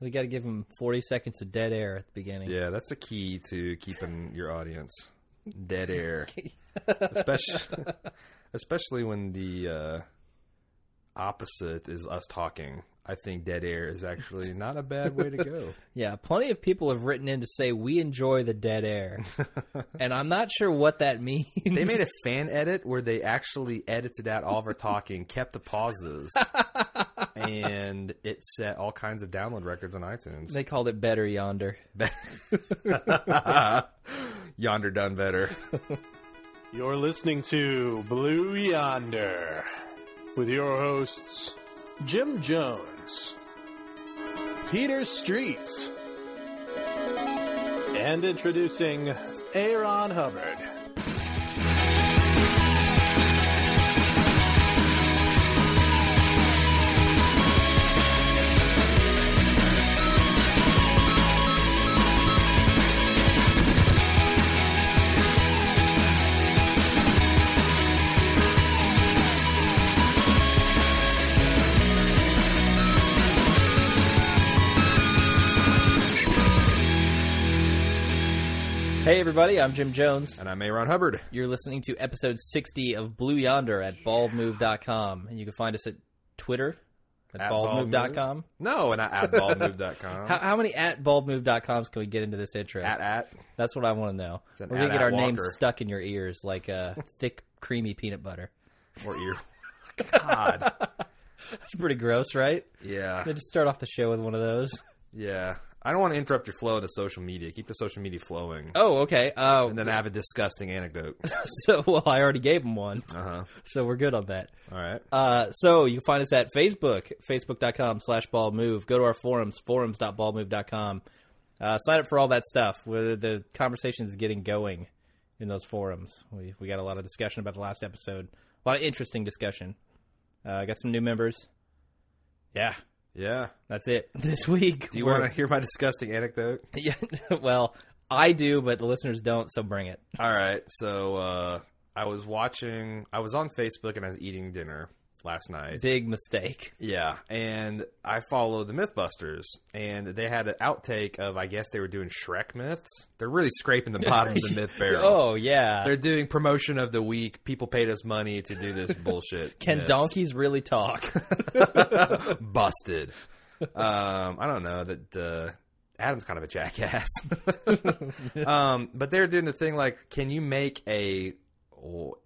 We got to give them 40 seconds of dead air at the beginning. Yeah, that's the key to keeping your audience dead air, especially especially when the uh, opposite is us talking. I think dead air is actually not a bad way to go. Yeah, plenty of people have written in to say we enjoy the dead air. and I'm not sure what that means. They made a fan edit where they actually edited out all of our talking, kept the pauses, and it set all kinds of download records on iTunes. They called it Better Yonder. Yonder done better. You're listening to Blue Yonder with your hosts Jim Jones, Peter Streets, and introducing Aaron Hubbard. Hey, everybody, I'm Jim Jones. And I'm Aaron Hubbard. You're listening to episode 60 of Blue Yonder at baldmove.com. And you can find us at Twitter at, At baldmove.com. No, and at baldmove.com. How, how many at baldmove.coms can we get into this intro? at at. That's what I want to know. We're going to get our names stuck in your ears like uh, thick, creamy peanut butter. Or ear. God. That's pretty gross, right? Yeah. They just start off the show with one of those. Yeah. I don't want to interrupt your flow to social media. Keep the social media flowing. Oh, okay. Uh, And then I have a disgusting anecdote. so, well, I already gave him one. Uh huh. So we're good on that. All right. Uh, so you can find us at Facebook, facebook.com slash baldmove. Go to our forums, forums.baldmove.com. Uh, sign up for all that stuff. Where the conversation is getting going in those forums. We we got a lot of discussion about the last episode. A lot of interesting discussion. Uh, got some new members. Yeah, Yeah. that's it this week. Do you want to hear my disgusting anecdote? Yeah. well, I do, but the listeners don't. So bring it. All right. So uh, I was watching. I was on Facebook and I was eating dinner last night. Big mistake. Yeah, and I follow the MythBusters, and they had an outtake of I guess they were doing Shrek myths. They're really scraping the bottom of the myth barrel. Oh yeah. They're doing promotion of the week. People paid us money to do this bullshit. Can myths. donkeys really talk? busted? Um, I don't know that. Uh, Adam's kind of a jackass. um, but they're doing the thing like, can you make a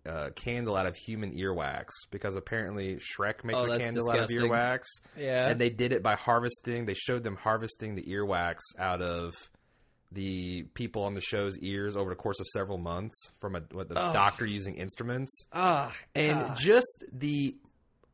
uh, candle out of human earwax? Because apparently Shrek makes Oh, a candle disgusting. out of earwax. yeah. and they did it by harvesting. They showed them harvesting the earwax out of the people on the show's ears over the course of several months from a what, the Oh. doctor using instruments, Ah, and just the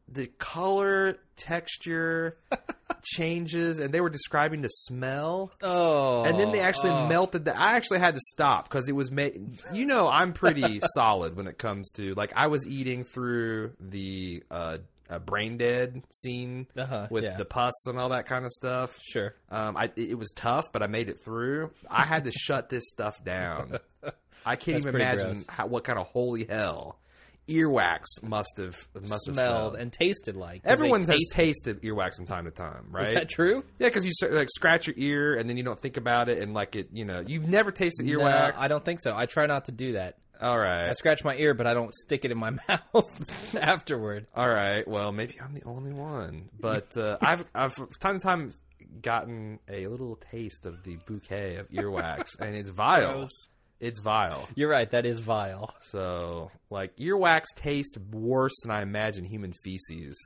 the color texture changes, and they were describing the smell. Oh, And then they actually oh. melted the. I actually had to stop because it was made. You know, I'm pretty solid when it comes to like I was eating through the uh, uh, brain dead scene Uh-huh, with yeah. the pus and all that kind of stuff. Sure. Um, I it was tough, but I made it through. I had to shut this stuff down. I can't That's even imagine how, what kind of holy hell earwax must have must have Smelled smelled. and tasted like. Everyone has taste- tasted earwax from time to time, right? Is that true? Yeah, because you like scratch your ear and then you don't think about it, and like it, you know, you've never tasted No, earwax. I don't think so. I try not to do that. All right, I scratch my ear, but I don't stick it in my mouth afterward. all right. Well, maybe I'm the only one, but uh, I've I've from time to time gotten a little taste of the bouquet of earwax, and it's vile. Gross. It's vile. You're right. That is vile. So, like, earwax tastes worse than I imagine human feces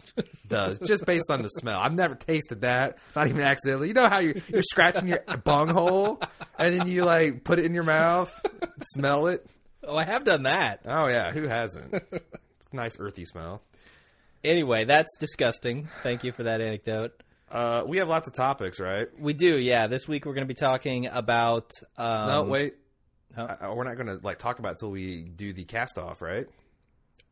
does, just based on the smell. I've never tasted that, not even accidentally. You know how you're, you're scratching your bunghole, and then you, like, put it in your mouth, smell it? Oh, I have done that. Oh, yeah, who hasn't? It's a nice earthy smell. Anyway, that's disgusting. Thank you for that anecdote. Uh, we have lots of topics, right? We do, yeah. This week we're going to be talking about. Um, no, wait. Huh? I- we're not going to, like, talk about it until we do the cast off, right?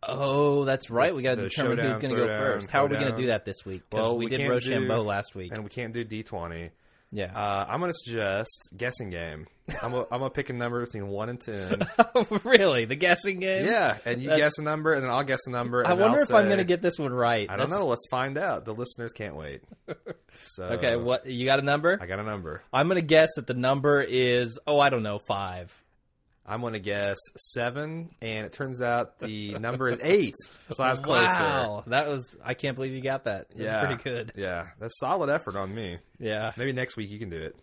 Oh, that's right. We got to The determine who's going to go throwdown, first. How are we going to do that this week? Because Well, we, we did Rochambeau last week. And we can't do D20. Yeah. Uh, I'm gonna suggest guessing game. I'm gonna, I'm gonna pick a number between one and ten. really? The guessing game? yeah, and you That's- guess a number, and then I'll guess a number. I wonder I'll if I'm going to get this one right. I don't That's- know. Let's find out. The listeners can't wait. So Okay, what you got a number? I got a number. I'm going to guess that the number is oh, I don't know, 5. I'm gonna guess seven, and it turns out the number is eight. So I was closer. Wow. That was I can't believe you got that. That's yeah, pretty good. Yeah, that's solid effort on me. Yeah. Maybe next week you can do it.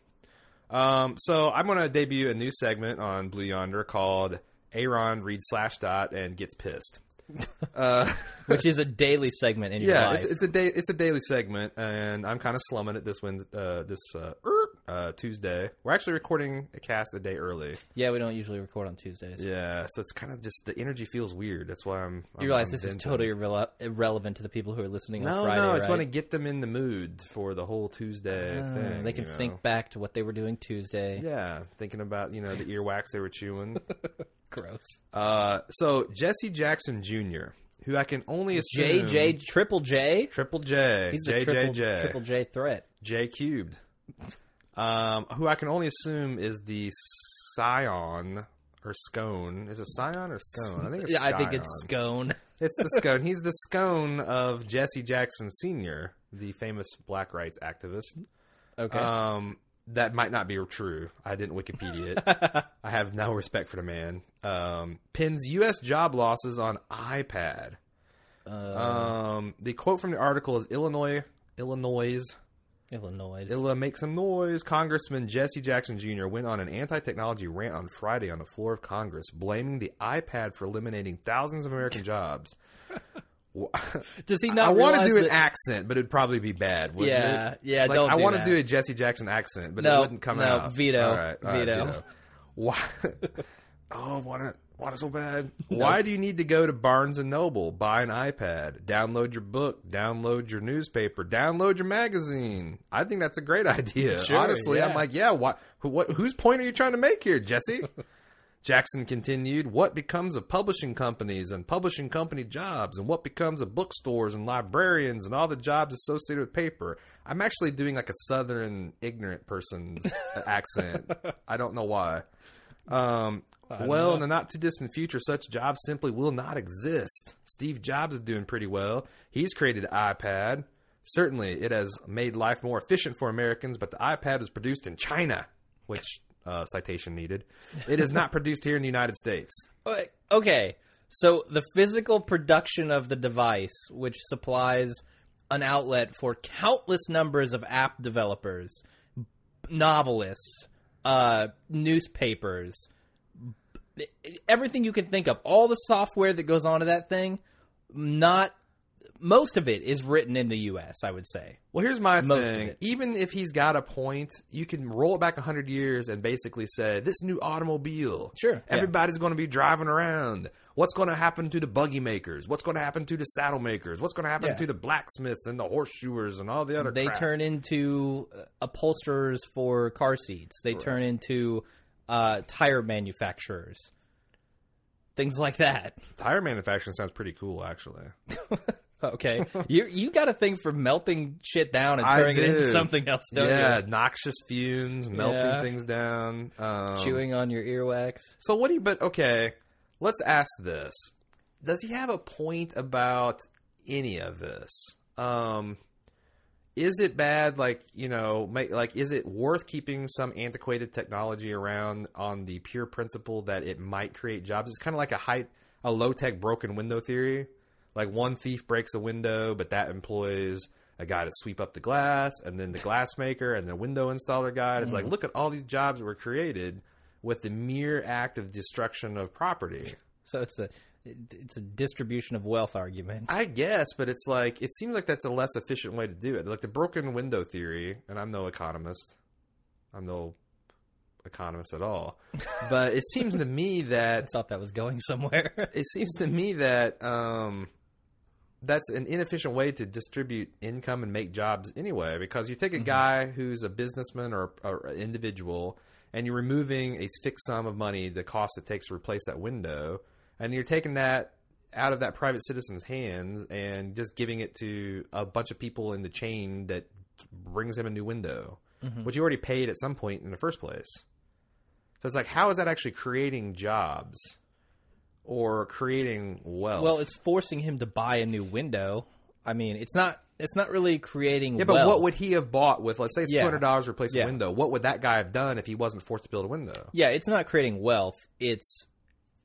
Um, so I'm going to debut a new segment on Blue Yonder called Aaron reads slash dot and gets pissed. Uh, Which is a daily segment in your yeah, life. it's, it's a day, it's a daily segment, and I'm kind of slumming it this Wednesday, uh, this uh, uh, Tuesday. We're actually recording a cast a day early. yeah, we don't usually record on Tuesdays. Yeah, so it's kind of just the energy feels weird. That's why I'm. I'm You realize I'm this is totally irrele- irrelevant to the people who are listening on No, Friday. no, it's right? going to get them in the mood for the whole Tuesday Uh, thing. they can you know? think back to what they were doing Tuesday. Yeah, thinking about you know the earwax they were chewing. Gross. Uh, so Jesse Jackson Jr., who I can only assume JJ Triple J. Triple J, He's the JJJ, triple, triple J threat. J cubed, um, who I can only assume is the scion or scone. Is it scion or scone? I think it's Yeah, I think it's scone. It's the scone. He's the scone of Jesse Jackson Sr., the famous black rights activist. Okay. Um, that might not be true. I didn't Wikipedia it. I have no respect for the man. Um, pins U.S. job losses on iPad. Uh, Um, the quote from the article is Illinois, Illinois, Illinois. Illa make some noise. Congressman Jesse Jackson Jr. went on an anti-technology rant on Friday on the floor of Congress, blaming the iPad for eliminating thousands of American jobs. Does he not? I want to do an accent, but it'd probably be bad. wouldn't Yeah, it? yeah, Like, don't I do want to do a Jesse Jackson accent, but it wouldn't come no, out. All veto, right, veto. Why? oh, want it? Want it so bad? Why do you need to go to Barnes and Noble, buy an iPad, download your book, download your newspaper, download your magazine? I think that's a great idea. Sure, Honestly, I'm like, yeah. What? Who, what? Whose point are you trying to make here, Jesse? Jackson continued, What becomes of publishing companies and publishing company jobs, and what becomes of bookstores and librarians and all the jobs associated with paper? I'm actually doing like a southern ignorant person's accent. I don't know why. Um, well, in the not too distant future, such jobs simply will not exist. Steve Jobs is doing pretty well. He's created iPad. Certainly, it has made life more efficient for Americans, but the iPad was produced in China, which uh, citation needed. It is not produced here in the United States. Okay, so the physical production of the device, which supplies an outlet for countless numbers of app developers, novelists, uh, newspapers, everything you can think of, all the software that goes onto that thing, not most of it is written in the U.S. I would say. Well, here's my Most thing. Even if he's got a point, you can roll it back 100 years and basically say, this new automobile. Sure, yeah. Everybody's going to be driving around. What's going to happen to the buggy makers? What's going to happen to the saddle makers? What's going to happen Yeah. to the blacksmiths and the horseshoers and all the other they crap? turn into uh, upholsterers for car seats. They turn into uh, tire manufacturers. Things like that. Tire manufacturing sounds pretty cool, actually. Okay, you you got a thing for melting shit down and I turning it into something else, don't yeah, you? noxious fumes, melting Yeah. things down. Um, Chewing on your earwax. So what do you? But okay, let's ask this: Does he have a point about any of this? Um, is it bad? Like you know, like is it worth keeping some antiquated technology around on the pure principle that it might create jobs? It's kind of like a high, a low tech broken window theory. Like one thief breaks a window, but that employs a guy to sweep up the glass, and then the glass maker and the window installer guy. It's like, mm-hmm. look at all these jobs that were created with the mere act of destruction of property. So it's a it's a distribution of wealth argument. I guess, but it's like it seems like that's a less efficient way to do it. Like the broken window theory, and I'm no economist. I'm no economist at all. But it seems to me I that thought that was going somewhere. it seems to me that um, that's an inefficient way to distribute income and make jobs anyway. Because you take a guy who's a businessman or, or an individual, and you're removing a fixed sum of money, the cost it takes to replace that window, and you're taking that out of that private citizen's hands and just giving it to a bunch of people in the chain that brings him a new window. Mm-hmm. which you already paid at some point in the first place. So it's like, how is that actually creating jobs or creating wealth? Well, it's forcing him to buy a new window. I mean, it's not. It's not really creating. yeah, but wealth. what would he have bought with? Let's say it's Yeah. two hundred dollars to replace Yeah. a window. What would that guy have done if he wasn't forced to build a window? Yeah, it's not creating wealth. It's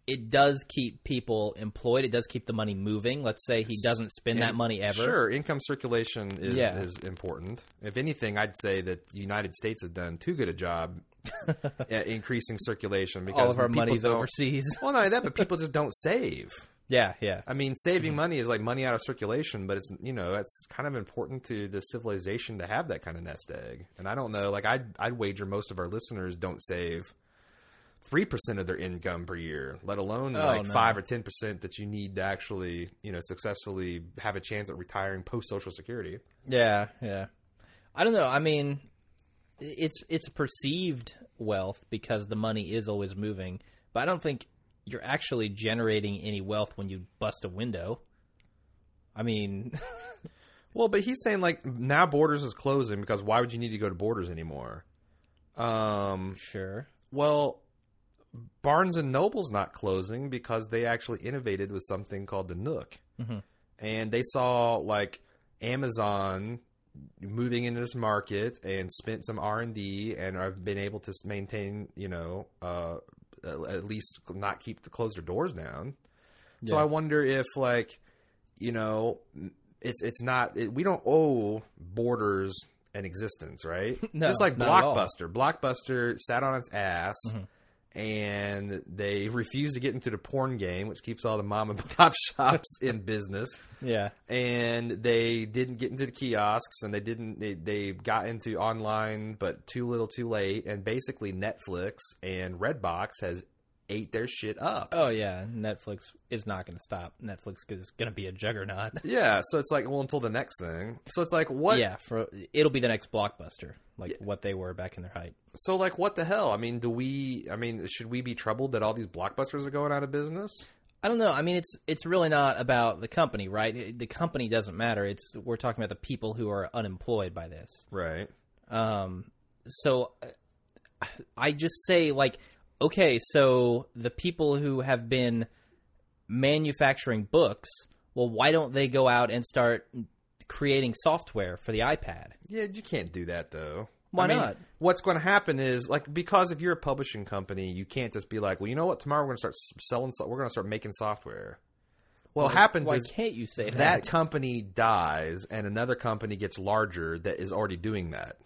it does keep people employed. It does keep the money moving. Let's say he doesn't spend that money ever. Sure, income circulation is, Yeah. is important. If anything, I'd say that the United States has done too good a job at increasing circulation because All of our money's overseas. Well, not only that, but people just don't save. yeah, yeah. I mean, saving mm-hmm. money is like money out of circulation, but it's you know it's kind of important to the civilization to have that kind of nest egg. And I don't know, like I'd I'd wager most of our listeners don't save three percent of their income per year, let alone Oh, like no. five or ten percent that you need to actually you know successfully have a chance at retiring post Social Security. Yeah, yeah. I don't know. I mean, it's it's perceived wealth because the money is always moving, but I don't think you're actually generating any wealth when you bust a window. I mean, Well, but he's saying like now Borders is closing because why would you need to go to Borders anymore? Um, sure. Well, Barnes and Noble's not closing because they actually innovated with something called the Nook, Mhm. and they saw like Amazon moving into this market and spent some R and D and have been able to maintain, you know, uh, at least not keep the close their doors down. So I wonder if like, you know, it's it's not it, we don't owe Borders an existence, right? No, Just like not at all. Blockbuster. Blockbuster sat on its ass and they refused to get into the porn game, which keeps all the mom and pop shops in business. Yeah. And they didn't get into the kiosks and they didn't they, they got into online but too little too late and basically Netflix and Redbox has ate their shit up. Oh yeah. Netflix is not going to stop. Netflix is going to be a juggernaut. Yeah, so it's like well until the next thing. So it's like what Yeah, for it'll be the next blockbuster, like what they were back in their height. so like what the hell? I mean, do we I mean, should we be troubled that all these blockbusters are going out of business? I don't know. I mean, it's it's really not about the company, right? The company doesn't matter. It's we're talking about the people who are unemployed by this. Right. Um, so I just say like, okay, so the people who have been manufacturing books, well, why don't they go out and start creating software for the iPad? Yeah, you can't do that though. Why I mean, not? What's going to happen is like because if you're a publishing company, you can't just be like, well, you know what? Tomorrow we're going to start selling. So- we're going to start making software. Well, what happens Why is can't you say that? that company dies and another company gets larger that is already doing that.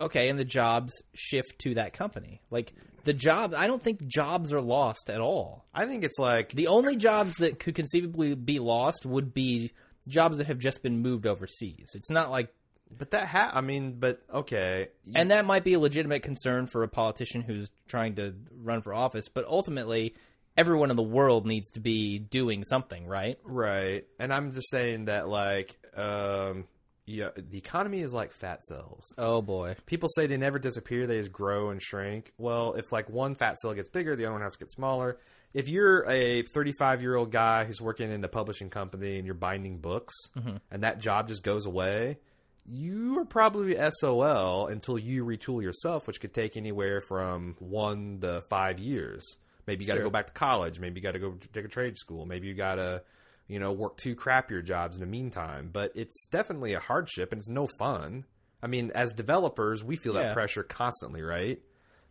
Okay, and the jobs shift to that company. Like the jobs, I don't think jobs are lost at all. I think it's like The only jobs that could conceivably be lost would be jobs that have just been moved overseas. It's not like, but that ha- I mean, but okay. and that might be a legitimate concern for a politician who's trying to run for office, but ultimately, everyone in the world needs to be doing something, right? Right. And I'm just saying that like um yeah, the economy is like fat cells. Oh boy. People say they never disappear, they just grow and shrink. Well, if like one fat cell gets bigger, the other one has to get smaller. If you're a 35 year old guy who's working in a publishing company and you're binding books mm-hmm. and that job just goes away, you are probably SOL until you retool yourself, which could take anywhere from one to five years. Maybe you got to Sure. go back to college. Maybe you got to go take a trade school. Maybe you got to, you know, work two crappier jobs in the meantime. But it's definitely a hardship and it's no fun. I mean, as developers, we feel that pressure constantly, right?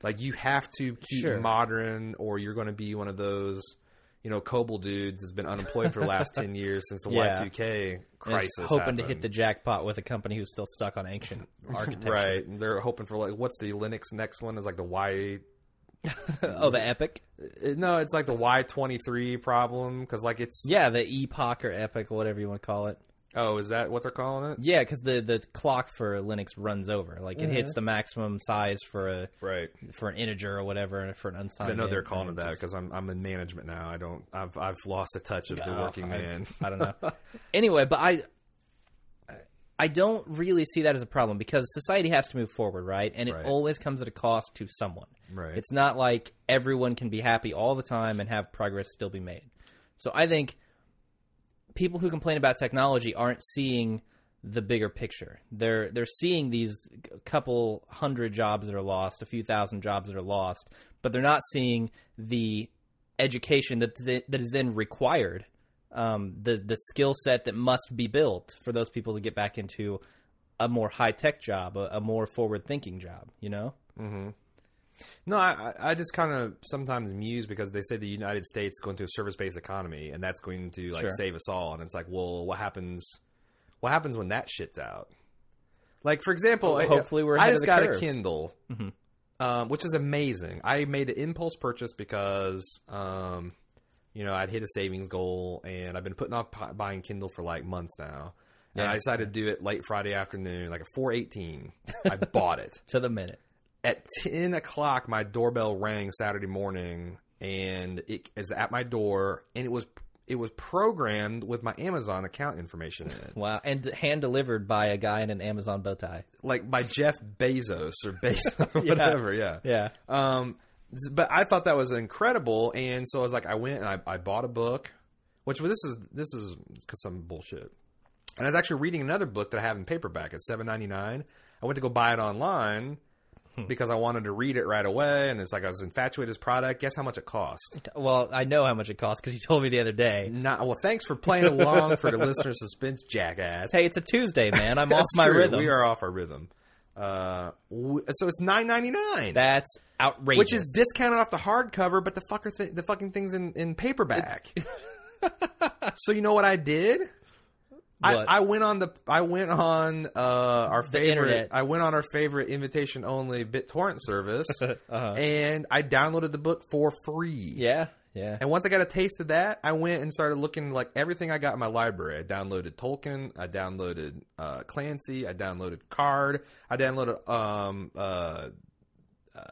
Like you have to keep Sure. modern, or you're going to be one of those, you know, COBOL dudes that's been unemployed for the last ten years since the Yeah. Y2K crisis. hoping to hit the jackpot with a company who's still stuck on ancient architecture. right. And They're hoping for like what's the Linux next one is like the Y. oh, the Epic. uh, No, it's like the Y23 problem because like it's Yeah, the Epoch or Epic, whatever you want to call it. oh is that what they're calling it? Yeah, because the the clock for Linux runs over. Like it hits the maximum size for a Right. for an integer or whatever, for an unsigned. I know they're calling it that because I'm I'm in management now. I don't I've I've lost a touch of the Oh, working I- man. I don't know. anyway, but I I don't really see that as a problem because society has to move forward, right? And it Right. always comes at a cost to someone. Right. It's not like everyone can be happy all the time and have progress still be made. So I think people who complain about technology aren't seeing the bigger picture. They're they're seeing these couple hundred jobs that are lost, a few thousand jobs that are lost, but they're not seeing the education that that is then required, um, the the skill set that must be built for those people to get back into a more high tech job, a, a more forward thinking job. You know? No, I, I- just kind of sometimes muse because they say the United States is going to a service based economy and that's going to like Sure. save us all. And it's like, well, what happens? What happens when that shit's out? Like, for example, I- Hopefully we're I just got curve. a Kindle, um, which is amazing. I made an impulse purchase because, um, you know, I'd hit a savings goal and I've been putting off buying Kindle for like months now. And Yeah. I decided to do it late Friday afternoon, like at four eighteen. I bought it To the minute. at 10 o'clock my doorbell rang saturday morning and it is at my door and it was it was programmed with my amazon account information in it Wow, and hand delivered by a guy in an Amazon bow tie. like by jeff bezos or bezos or whatever yeah. Yeah. um but i thought that was incredible and so i was like i went and i, I bought a book which well, this is this is some bullshit and i was actually reading another book that i have in paperback at 7.99 i went to go buy it online Hmm. because I wanted to read it right away, and it's like I was infatuated with this product. Guess how much it cost? Well, I know how much it costs because you told me the other day. Not well. Thanks for playing along for the listener suspense, jackass. Hey, it's a Tuesday, man. I'm off my true. rhythm. We are off our rhythm. Uh, w- so it's nine ninety nine, That's outrageous. which is discounted off the hardcover, but the fucker, th- the fucking thing's in, in paperback. so you know what I did? I, I went on the I went on uh, our favorite internet. I went on our favorite invitation only BitTorrent service Uh-huh. and I downloaded the book for free. yeah, yeah. And once I got a taste of that, I went and started looking like everything I got in my library. I downloaded Tolkien, I downloaded uh, Clancy, I downloaded Card, I downloaded um, uh, uh,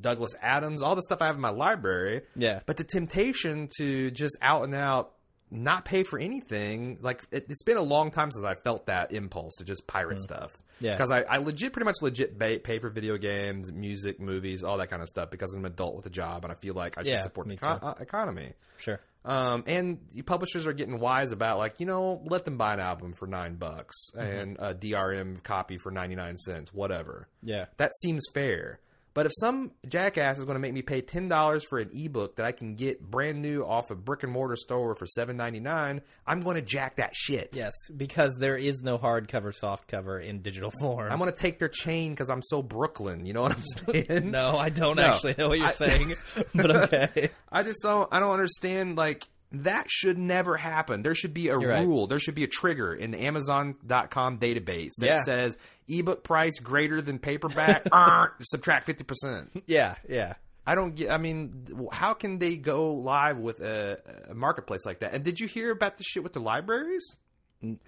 Douglas Adams, all the stuff I have in my library. Yeah. But the temptation to just out and out not pay for anything, like it, it's been a long time since I felt that impulse to just pirate stuff. Mm. Yeah. Because I, I legit, pretty much legit pay, pay for video games, music, movies, all that kind of stuff because I'm an adult with a job and I feel like I should Yeah, support the uh, economy. Sure. Um, and the publishers are getting wise about like you know let them buy an album for nine bucks Mm-hmm. and a DRM copy for ninety nine cents, whatever. Yeah. That seems fair. But if some jackass is going to make me pay ten dollars for an ebook that I can get brand new off a brick and mortar store for seven ninety nine, I'm going to jack that shit. Yes, because there is no hardcover, softcover in digital form. I'm going to take their chain because I'm so Brooklyn. You know what I'm saying? no, I don't No. actually know what you're I- saying, but okay. I just don't. I don't understand. Like that should never happen. There should be a You're right. rule. There should be a trigger in the Amazon.com database that Yeah. says ebook price greater than paperback. er, subtract fifty percent. Yeah, yeah. I don't get. I mean, how can they go live with a, a marketplace like that? And did you hear about the shit with the libraries?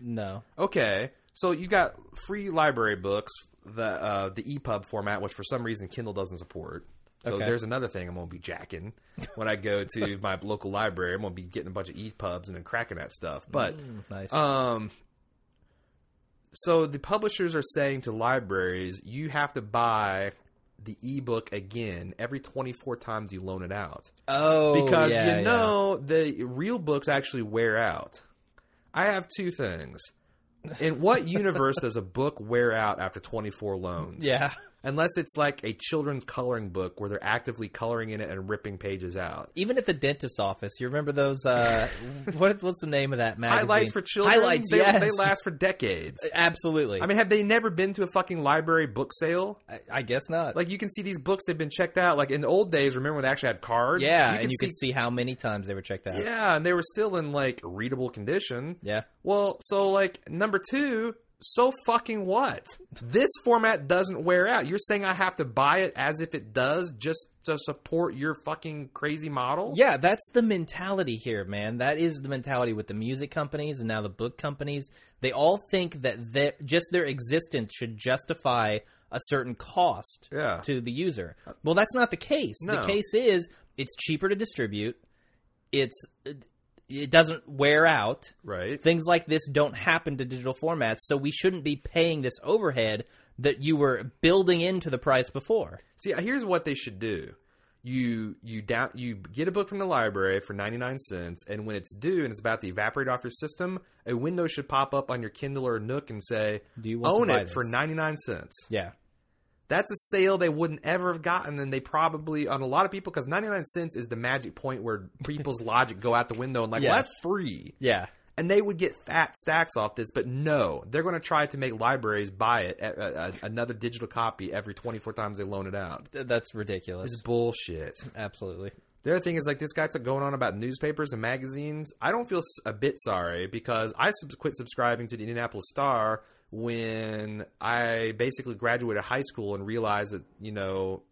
No. Okay, so you got free library books, the uh, the EPUB format, which for some reason Kindle doesn't support. So Okay. there's another thing I'm gonna be jacking when I go to my local library. I'm gonna be getting a bunch of EPUBs and then cracking that stuff. But Nice. um, so the publishers are saying to libraries, you have to buy the ebook again every 24 times you loan it out oh, because yeah, you yeah. know the real books actually wear out. I have two things. In what universe does a book wear out after 24 loans? Yeah. Unless it's like a children's coloring book where they're actively coloring in it and ripping pages out. Even at the dentist's office, you remember those? Uh, what, what's the name of that magazine? Highlights for children, Highlights, they, yes. they last for decades. Absolutely. I mean, have they never been to a fucking library book sale? I, I guess not. Like you can see these books they've been checked out. Like in the old days, remember when they actually had cards? yeah, You and you could see how many times they were checked out. Yeah, and they were still in like readable condition. Yeah. Well, so like number two, so fucking what? This format doesn't wear out. You're saying I have to buy it as if it does just to support your fucking crazy model? Yeah, that's the mentality here, man. That is the mentality with the music companies and now the book companies. They all think that their- just their existence should justify a certain cost Yeah. to the user. Well, that's not the case. No. The case is it's cheaper to distribute. It's it doesn't wear out. Right. Things like this don't happen to digital formats, so we shouldn't be paying this overhead that you were building into the price before. See, uh, here's what they should do. you you down you get a book from the library for 99 cents and when it's due and it's about to evaporate off your system a window should pop up on your kindle or nook and say Do you want to own it for 99 cents Yeah. That's a sale they wouldn't ever have gotten and they probably on a lot of people because 99 cents is the magic point where people's logic go out the window and like Yeah. well, that's free Yeah. and they would get fat stacks off this but no they're going to try to make libraries buy it a, a, a- another digital copy every 24 times they loan it out That's ridiculous. it's bullshit Absolutely. the other thing is like this guy's going on about newspapers and magazines. I don't feel a bit sorry because I sub- quit subscribing to the Indianapolis Star when I basically graduated high school and realized that you know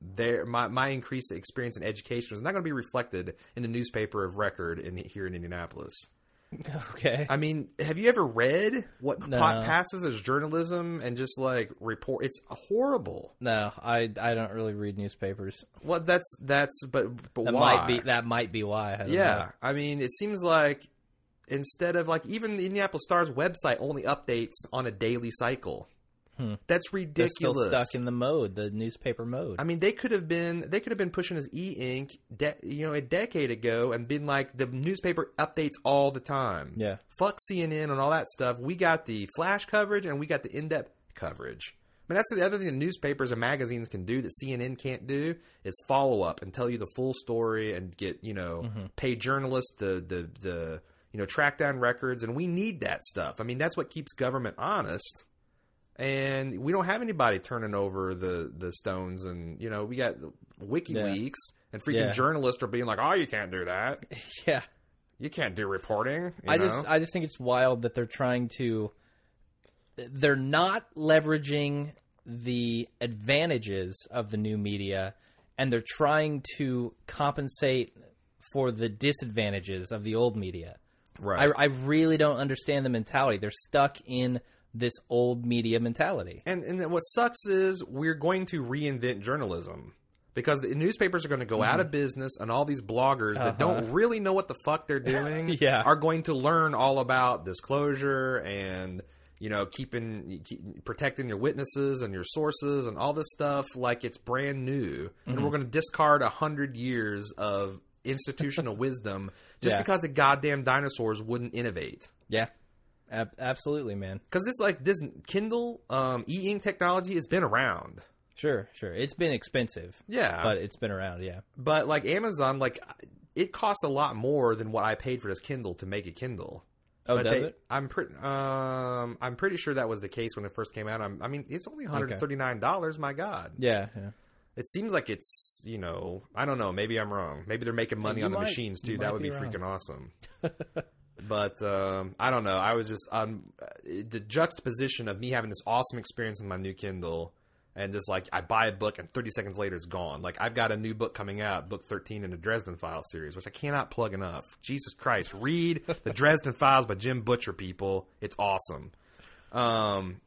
there my my increased experience in education was not going to be reflected in the newspaper of record in here in Indianapolis. Okay. I mean, have you ever read what No. passes as journalism and just like report? It's horrible. No, I I don't really read newspapers. Well, that's that's but but That why? might be that might be why. I don't Yeah, know. I mean, it seems like instead of like even the Indianapolis Star's website only updates on a daily cycle. Hmm. That's They're ridiculous. still stuck in the mode, the newspaper mode. I mean, they could have been they could have been pushing as e-ink, de- you know, a decade ago, and been like the newspaper updates all the time. Yeah. fuck CNN and all that stuff. We got the flash coverage and we got the in-depth coverage. I mean, that's the other thing that newspapers and magazines can do that CNN can't do is follow up and tell you the full story and get you know mm-hmm. pay journalists the the the you know track down records and we need that stuff. I mean, that's what keeps government honest. And we don't have anybody turning over the the stones, and you know we got WikiLeaks and freaking Yeah. journalists are being like, "Oh, you can't do that. yeah. You can't do reporting." you I know? just I just think it's wild that they're trying to they're not leveraging the advantages of the new media and they're trying to compensate for the disadvantages of the old media. Right. I, I really don't understand the mentality. They're stuck in this old media mentality. And and what sucks is we're going to reinvent journalism because the newspapers are going to go out of mm-hmm. business, and all these bloggers that don't uh-huh. really know what the fuck they're doing Yeah. are going to learn all about disclosure and you know keeping keep, protecting your witnesses and your sources and all this stuff like it's brand new, and we're mm-hmm. going to discard a hundred years of institutional wisdom just Yeah. because the goddamn dinosaurs wouldn't innovate. Yeah. Ab- absolutely, man. Because this like this Kindle um, e-ink technology has been around. Sure, sure. It's been expensive. Yeah, But it's been around, yeah. But like Amazon, like it costs a lot more than what I paid for this Kindle to make a Kindle. Oh, but does they- it? I'm pretty. Um, I'm pretty sure that was the case when it first came out. I'm, I mean, it's only 139 dollars. My God, Yeah, yeah. It seems like it's you know I don't know. Maybe I'm wrong. Maybe they're making money You on the might- machines too. That would be, be freaking awesome. but um, I don't know. I was just um, the juxtaposition of me having this awesome experience with my new Kindle. And just like I buy a book and 30 seconds later it's gone. Like I've got a new book coming out, book 13 in the Dresden Files series, which I cannot plug enough. Jesus Christ, read the Dresden Files by Jim Butcher. People, it's awesome. Um,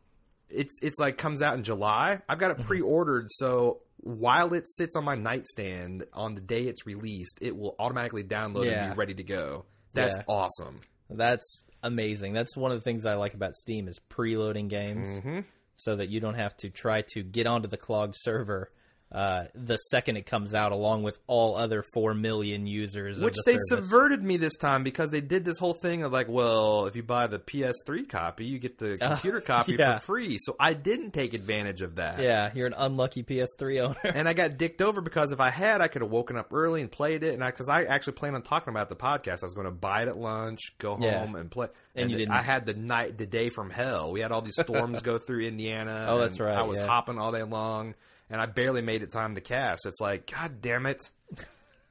it's it's like comes out in July. I've got it pre-ordered, so while it sits on my nightstand on the day it's released, it will automatically download Yeah. and be ready to go. That's Yeah. awesome. That's amazing. That's one of the things I like about Steam is preloading games Mm-hmm. so that you don't have to try to get onto the clogged server uh, the second it comes out, along with all other four million users. Which the they service. subverted me this time because they did this whole thing of like, well, if you buy the PS3 copy, you get the computer copy yeah. for free. So I didn't take advantage of that. Yeah, you're an unlucky PS3 owner. and I got dicked over because if I had, I could have woken up early and played it. And I, because I actually planned on talking about the podcast, I was going to buy it at lunch, go Yeah. home and play. And you it- didn't. I had the night, the day from hell. We had all these storms go through Indiana. Oh, that's right, I was yeah. hopping all day long, and I barely made it time to cast. It's like, god damn it.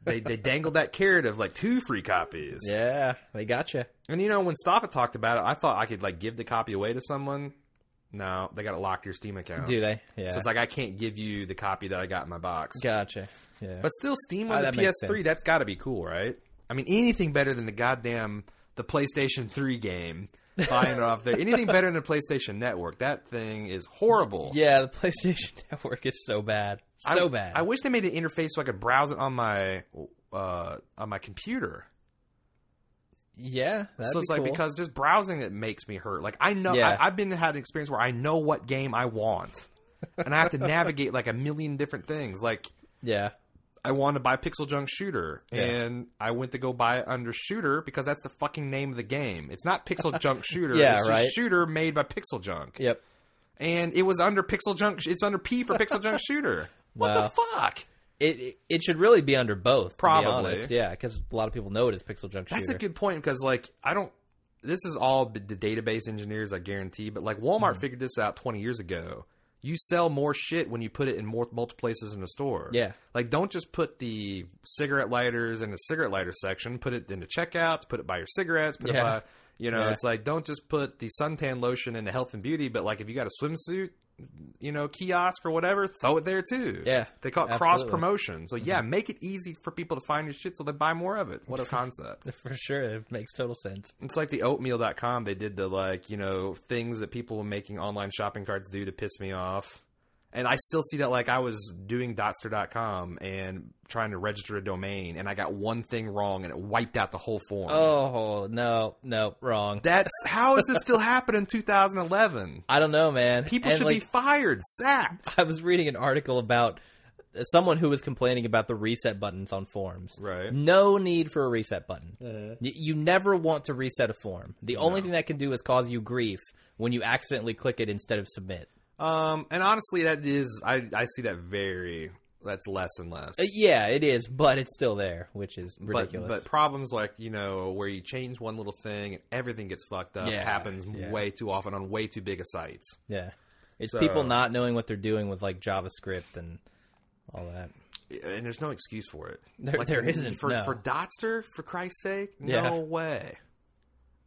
they they dangled that carrot of like two free copies. yeah, they got you. And you know when Staffa talked about it, I thought I could like give the copy away to someone. No, they got to lock your Steam account. Do they? Yeah, So it's like I can't give you the copy that I got in my box. gotcha. Yeah, But still, Steam on oh, that the makes PS3, that's got to be cool, right? I mean, anything better than the goddamn the PlayStation 3 game buying it off there. Anything better than the PlayStation Network? That thing is horrible. yeah, the PlayStation Network is so bad, so I, bad. I wish they made an interface so I could browse it on my uh, on my computer. yeah, so be it's like cool. because just browsing it makes me hurt. Like I know Yeah. I, I've been had an experience where I know what game I want, and I have to navigate like a million different things. Like yeah, I wanted to buy Pixel Junk Shooter, Yeah. and I went to go buy it under Shooter because that's the fucking name of the game. It's not Pixel Junk Shooter. Yeah, it's right. Shooter made by Pixel Junk, Yep. and it was under Pixel Junk. It's under P for Pixel Junk Shooter. What Wow. the fuck? It, it should really be under both. to be Probably. honest. yeah, because a lot of people know it as Pixel Junk Shooter. That's a good point because like I don't. This is all the database engineers, I guarantee. But like Walmart Mm-hmm. figured this out 20 years ago. You sell more shit when you put it in more multiple places in the store. Yeah. Like don't just put the cigarette lighters in the cigarette lighter section. Put it in the checkouts. Put it by your cigarettes. Put it by you know. Yeah. It's like don't just put the suntan lotion in the health and beauty. But like if you got a swimsuit. You know, kiosk or whatever, throw it there too. Yeah, they call it cross promotion. So yeah, mm-hmm. make it easy for people to find your shit, so they buy more of it. What a concept! For sure, it makes total sense. It's like the oatmeal.com. They did the like, you know, things that people were making online shopping carts do to piss me off. And I still see that like I was doing Dotster.com and trying to register a domain and I got one thing wrong and it wiped out the whole form. Oh no, no, wrong. That's how is this still happening in 2011? I don't know, man. People And, should like, be fired, sacked. I was reading an article about uh, someone who was complaining about the reset buttons on forms. Right. No need for a reset button. Mm-hmm. Y- you never want to reset a form. The only thing that can do is cause you grief when you accidentally click it instead of submit. Um, and honestly, that is I I see that very that's less and less. Uh, yeah, it is, but it's still there, which is ridiculous. but problems like you know where you change one little thing and everything gets fucked up Yeah, happens yeah. way too often on way too big of sites. yeah, it's So- people not knowing what they're doing with like JavaScript and all that. and there's no excuse for it. There- there isn't, for no. for Dotster. For Christ's sake, Yeah. no way.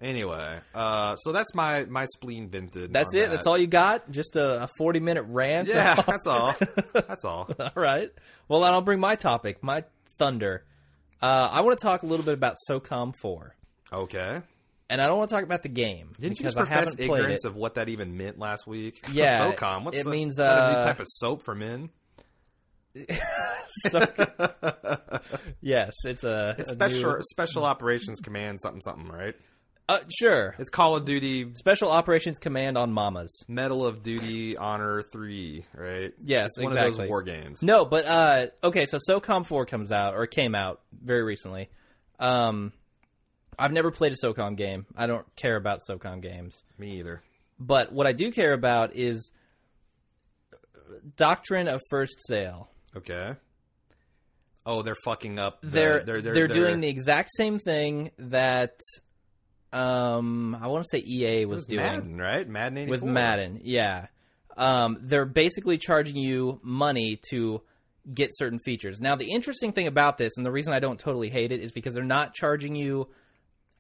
Anyway, uh, so that's my my spleen vented. That's it. that. That's all you got. Just a, a forty minute rant. Yeah, that's all. That's all. all right. Well, then I'll bring my topic, my thunder. Uh, I want to talk a little bit about SOCOM Four, Okay. and I don't want to talk about the game Didn't you just I profess haven't ignorance of what that even meant last week? Yeah, SOCOM. What's it so- means, is that a new uh, type of soap for men? So- yes, it's a, It's a special new- special operations command something something, right? Uh, sure, It's Call of Duty Special Operations Command on Mamas. Medal of Duty Honor Three, right? Yes, it's one of those war games. No, but uh, okay, so SOCOM Four comes out or came out very recently. Um, I've never played a SOCOM game. I don't care about SOCOM games. Me either. But what I do care about is doctrine of first sale. Okay. Oh, they're fucking up. the- They're they're they're, they're, doing the exact same thing that um I want to say EA was doing Madden, right? Madden 84. with Madden. Yeah. Um, they're basically charging you money to get certain features. Now, the interesting thing about this, and the reason I don't totally hate it, is because they're not charging you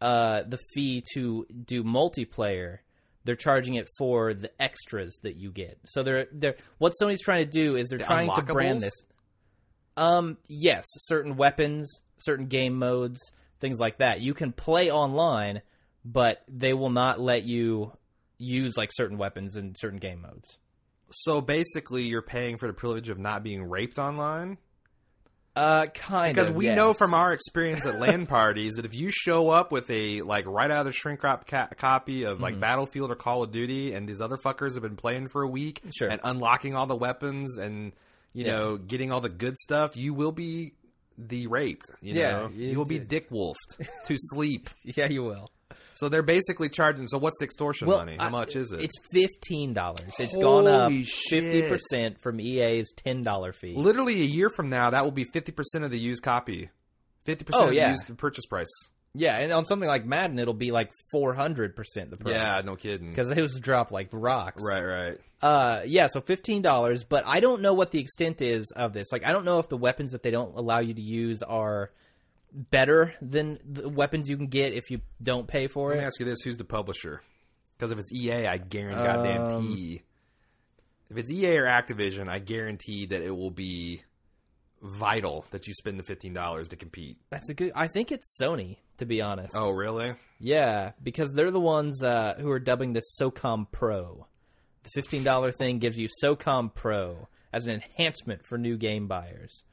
uh, the fee to do multiplayer. They're charging it for the extras that you get. So they're they're what Sony's trying to do is they're The trying to brand this. Um, yes, certain weapons, certain game modes, things like that. You can play online, but they will not let you use like certain weapons in certain game modes. So basically, you're paying for the privilege of not being raped online. Uh, kind of Because of we yes. know from our experience at LAN parties that if you show up with a like right out of the shrink wrap ca- copy of Mm-hmm. like Battlefield or Call of Duty, and these other fuckers have been playing for a week Sure. and unlocking all the weapons and you Yeah. know getting all the good stuff, you will be the raped. You Yeah, know, you will be dick wolfed to sleep. yeah, you will. So they're basically charging. So what's the extortion Well, money? How I- much is it? It's fifteen dollars. It's gone up fifty percent from EA's ten dollar fee. Literally a year from now, that will be fifty percent of the used copy. Fifty percent Oh, of yeah. the used purchase price. Yeah, and on something like Madden, it'll be like four hundred percent the price. Yeah, no kidding. because it was drop like rocks. Right, right. Uh, yeah, so fifteen dollars, but I don't know what the extent is of this. Like, I don't know if the weapons that they don't allow you to use are better than the weapons you can get if you don't pay for it. Let me ask you this: Who's the publisher? Because if it's EA, I guarantee Um, goddamn If it's EA or Activision, I guarantee that it will be vital that you spend the fifteen dollars to compete. That's a good. I think it's Sony, to be honest. Oh, really? Yeah, because they're the ones uh, who are dubbing this SOCOM Pro. The fifteen dollar thing gives you SOCOM Pro as an enhancement for new game buyers.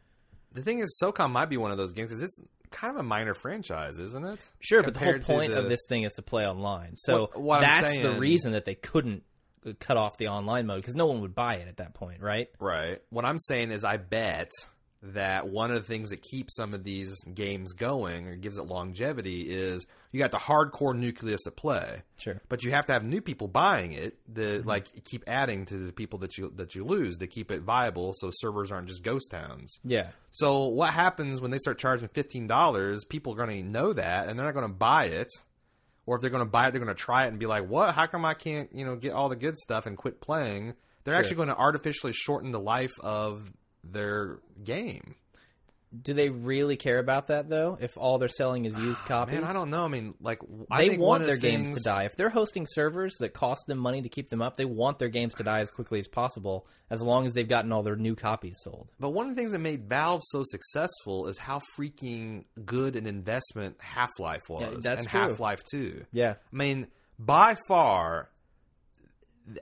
The thing is, SOCOM might be one of those games because it's kind of a minor franchise, isn't it? Sure, but the whole point the- of this thing is to play online. So What- what that's the reason that they couldn't cut off the online mode because no one would buy it at that point, right? Right. What I'm saying is, I bet that one of the things that keeps some of these games going or gives it longevity is you got the hardcore nucleus at play. Sure. But you have to have new people buying it that mm-hmm. like keep adding to the people that you that you lose to keep it viable so servers aren't just ghost towns. Yeah. So what happens when they start charging fifteen dollars? People are going to know that, and they're not going to buy it. Or if they're going to buy it, they're going to try it and be like, "What? How come I can't, you know, get all the good stuff and quit playing?" They're Sure. actually going to artificially shorten the life of their game. Do they really care about that though? If all they're selling is used ah, copies, Man, I don't know. I mean, like, I They think one want of their the games to things- die. If they're hosting servers that cost them money to keep them up, they want their games to die as quickly as possible, as long as they've gotten all their new copies sold. But one of the things that made Valve so successful is how freaking good an investment Half Life was, Yeah, that's and true. Half Life Two. Yeah. I mean, by far,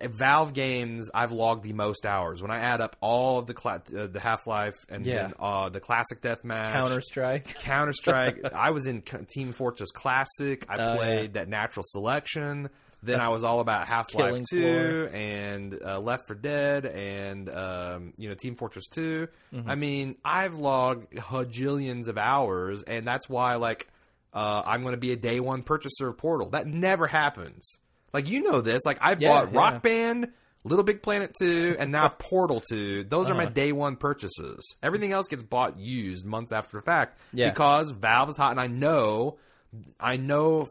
Valve games I've logged the most hours. When I add up all of the cla- uh, the Half Life and Yeah. then, uh, the classic deathmatch, Counter Strike. Counter Strike. I was in C- Team Fortress Classic. I Oh, played that Natural Selection. Then I was all about Half Life Two and uh, Left 4 Dead and um, you know Team Fortress 2 Mm-hmm. I mean, I've logged hajillions of hours, and that's why like uh, I'm going to be a day one purchaser of Portal. That never happens. Like you know this. Like I've Yeah, bought yeah. Rock Band. Little Big Planet 2 and now Portal 2. Those are my Uh-huh. day one purchases. Everything else gets bought used months after the fact Yeah. because Valve is hot and I know I know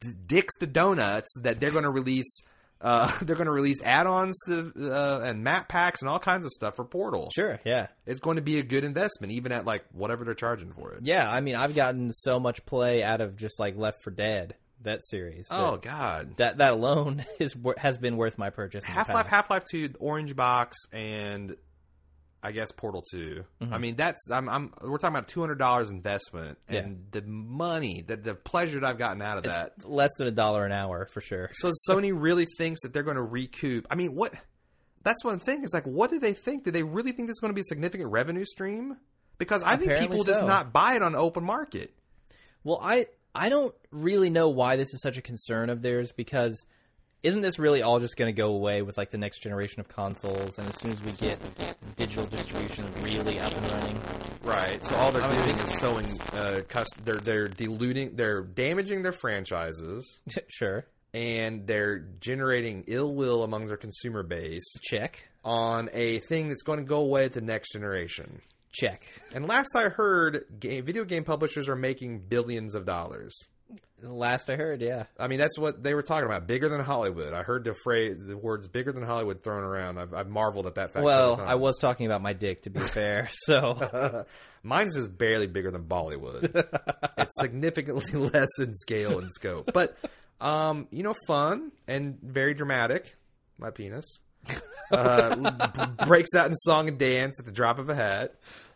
d- dicks to donuts that they're going to release uh, they're going to release add-ons to uh, and map packs and all kinds of stuff for Portal. Sure. Yeah. It's going to be a good investment even at like whatever they're charging for it. Yeah. I mean, I've gotten so much play out of just like Left 4 Dead that series. Oh that, god. that that alone is has been worth my purchase. Half Life. Half Life Two, Orange Box, and I guess Portal 2 Mm-hmm. I mean, that's I'm, I'm we're talking about two hundred dollars investment, and the money, that the pleasure that I've gotten out of that. less than a dollar an hour for sure. So Sony really thinks that they're going to recoup. I mean, what? That's one thing. Is like, what do they think? Do they really think this is going to be a significant revenue stream? Because I think Apparently people just not buy it on the open market. Well, I I don't really know why this is such a concern of theirs because isn't this really all just going to go away with like the next generation of consoles and as soon as we get digital distribution really up and running? Right. So all they're doing is sowing. Uh, they're they're diluting. They're damaging their franchises. sure. and they're generating ill will among their consumer base Check. on a thing that's going to go away at the next generation. Check. And last I heard, game, video game publishers are making billions of dollars. Last I heard, yeah. I mean, that's what they were talking about. Bigger than Hollywood. I heard the phrase, the words "bigger than Hollywood" thrown around. I've, I've marveled at that fact. Well, I was talking about my dick to be fair. So, Mine's just barely bigger than Bollywood. it's significantly less in scale and scope, but um, you know, fun and very dramatic. My penis uh, breaks out in song and dance at the drop of a hat.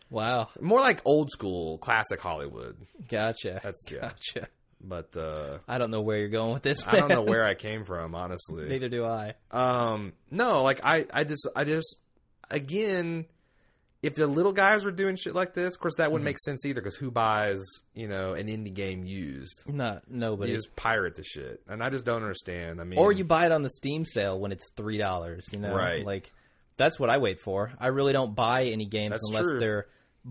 wow. More like old school, classic Hollywood. Gotcha. That's yeah. Gotcha. But uh, I don't know where you're going with this. I don't know where I came from, honestly. Neither do I. Um, no, like I, I just, I just, again, if the little guys were doing shit like this, of course that Mm-hmm. wouldn't make sense either. Because who buys, you know, an indie game used? Not nobody. You just pirate the shit, and I just don't understand. I mean, or you buy it on the Steam sale when it's three dollars. You know, Right. Like that's what I wait for. I really don't buy any games That's unless true. they're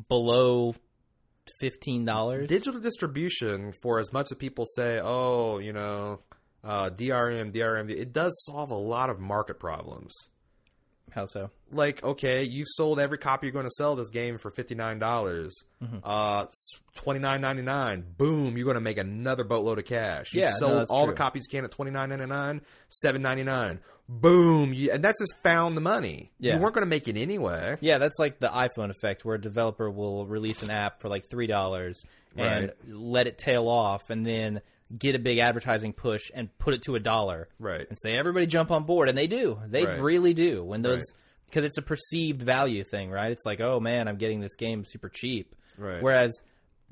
below fifteen dollars. digital distribution. For as much as people say, oh, you know, uh, DRM, DRM, it does solve a lot of market problems. How so? like okay, you've sold every copy you're going to sell this game for fifty nine dollars, Mm-hmm. uh, twenty nine ninety nine. Boom, you're going to make another boatload of cash. You've Yeah, no, sold that's all true. the copies you can at twenty nine ninety nine, seven ninety nine. Boom, you, and that's just found the money. Yeah. You weren't going to make it anyway. Yeah, that's like the iPhone effect, where a developer will release an app for like three dollars and Right. let it tail off, and then get a big advertising push and put it to a dollar, Right. and say everybody jump on board, and they do. They Right. really do when those Right. because it's a perceived value thing, right? It's like, oh man, I'm getting this game super cheap, Right. Whereas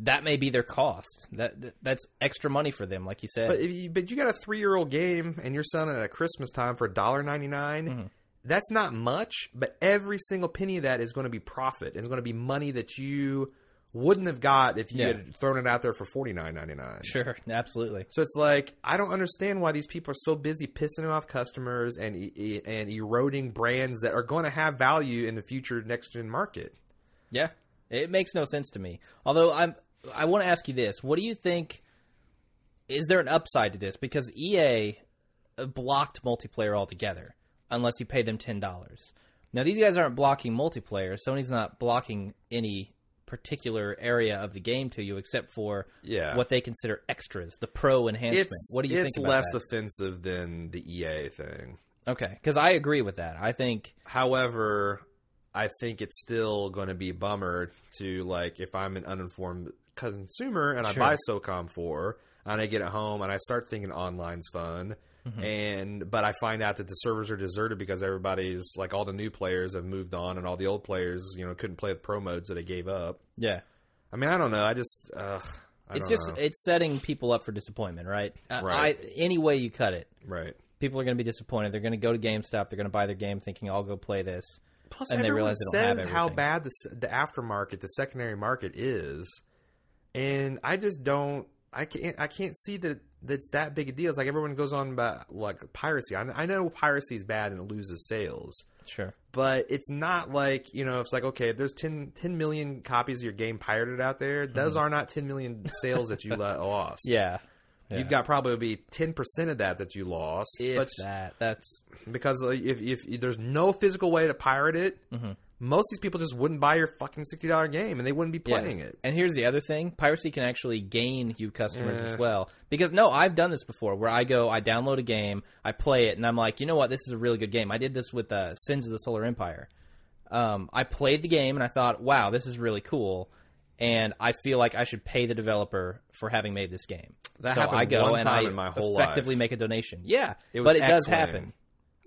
that may be their cost. That, that that's extra money for them, like you said. But if you, but you got a three year old game and you're selling it at Christmas time for $1.99, Mm-hmm. that's not much, but every single penny of that is going to be profit. It's going to be money that you wouldn't have got if you Yeah. had thrown it out there for forty nine ninety nine. sure, absolutely. So it's like I don't understand why these people are so busy pissing off customers and e- and eroding brands that are going to have value in the future next gen market. Yeah, It makes no sense to me. Although I'm, I want to ask you this: What do you think? Is there an upside to this? Because EA blocked multiplayer altogether, unless you pay them ten dollars. Now these guys aren't blocking multiplayer. Sony's not blocking any particular area of the game to you, except for Yeah. what they consider extras, the pro enhancement. It's what do you it's think about less that? offensive than the EA thing. okay, because I agree with that. I think However, I think it's still going to be a bummer to like if I'm an uninformed consumer and I buy SOCOM 4 and I get it home and I start thinking online's fun. Mm-hmm. And but I find out that the servers are deserted because everybody's like all the new players have moved on and all the old players you know couldn't play with pro modes so they gave up. yeah. I mean I don't know I just uh, I It's don't just know. it's setting people up for disappointment, right? Right. I, any way you cut it, right. people are going to be disappointed. They're going to go to GameStop. They're going to buy their game, thinking, "I'll go play this." Plus, and they everyone realize they don't have says how bad the the aftermarket, the secondary market is, and I just don't. I can't. I can't see that that's that big a deal. It's like everyone goes on about like piracy. I, I know piracy is bad and it loses sales, Sure. but it's not like you know. It's like okay, if there's 10, 10 million copies of your game pirated out there, those are not ten million sales that you lost. Mm-hmm. Yeah. Yeah. You've got probably ten percent of that that you lost, if that. That's because uh, if, if there's no physical way to pirate it, Mm-hmm. Most of these people just wouldn't buy your fucking sixty dollar game and they wouldn't be yeah. playing it. And here's the other thing: piracy can actually gain you customers Yeah. as well. Because no, I've done this before, where I go, I download a game, I play it, and I'm like, you know what, this is a really good game. I did this with uh, Sins of the Solar Empire. Um, I played the game and I thought, wow, this is really cool. And I feel like I should pay the developer for having made this game. That so I go and I in my whole effectively life. make a donation. Yeah, It was but it does X-Wing. happen.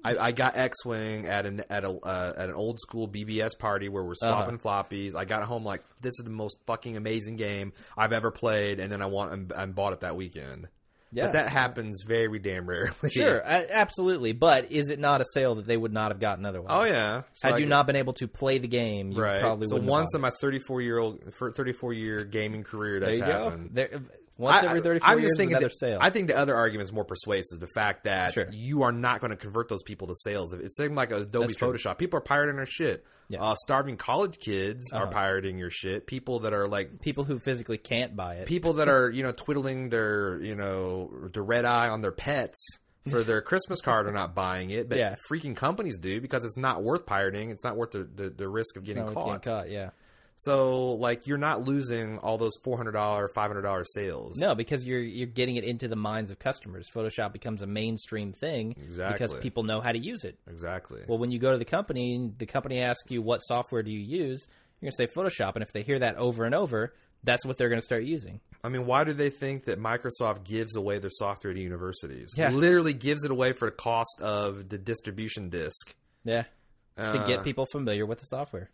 I, I got X Wing at an at a uh, at an old school BBS party where we're swapping Uh-huh. floppies. I got home like this is the most fucking amazing game I've ever played, and then I want and, and bought it that weekend. Yeah, But that happens very damn rarely. Sure, absolutely. But is it not a sale that they would not have gotten otherwise? Oh yeah. So Had I you get- not been able to play the game, you right. probably so once in my 34 year old for 34 year gaming career, that's there you happened. There, once I- every thirty-four I'm years, just thinking another that, sale. I think the other argument is more persuasive. The fact that Sure. you are not going to convert those people to sales. It seemed like Adobe. Photoshop. People are pirating our shit. Yeah. Uh, starving college kids are Uh-huh. pirating your shit. People that are like people who physically can't buy it. people that are you know twiddling their you know the red eye on their pets for their Christmas card are not buying it, but Yeah. freaking companies do because it's not worth pirating. It's not worth the the, the risk of getting caught. caught. Yeah. So like you're not losing all those four hundred dollar, five hundred dollar sales. No, because you're you're getting it into the minds of customers. Photoshop becomes a mainstream thing exactly. because people know how to use it. exactly. Well, when you go to the company and the company asks you what software do you use, you're going to say Photoshop, and if they hear that over and over, that's what they're going to start using. I mean, why do they think that Microsoft gives away their software to universities? Yeah. Literally gives it away for the cost of the distribution disc. Yeah. It's to Uh, get people familiar with the software.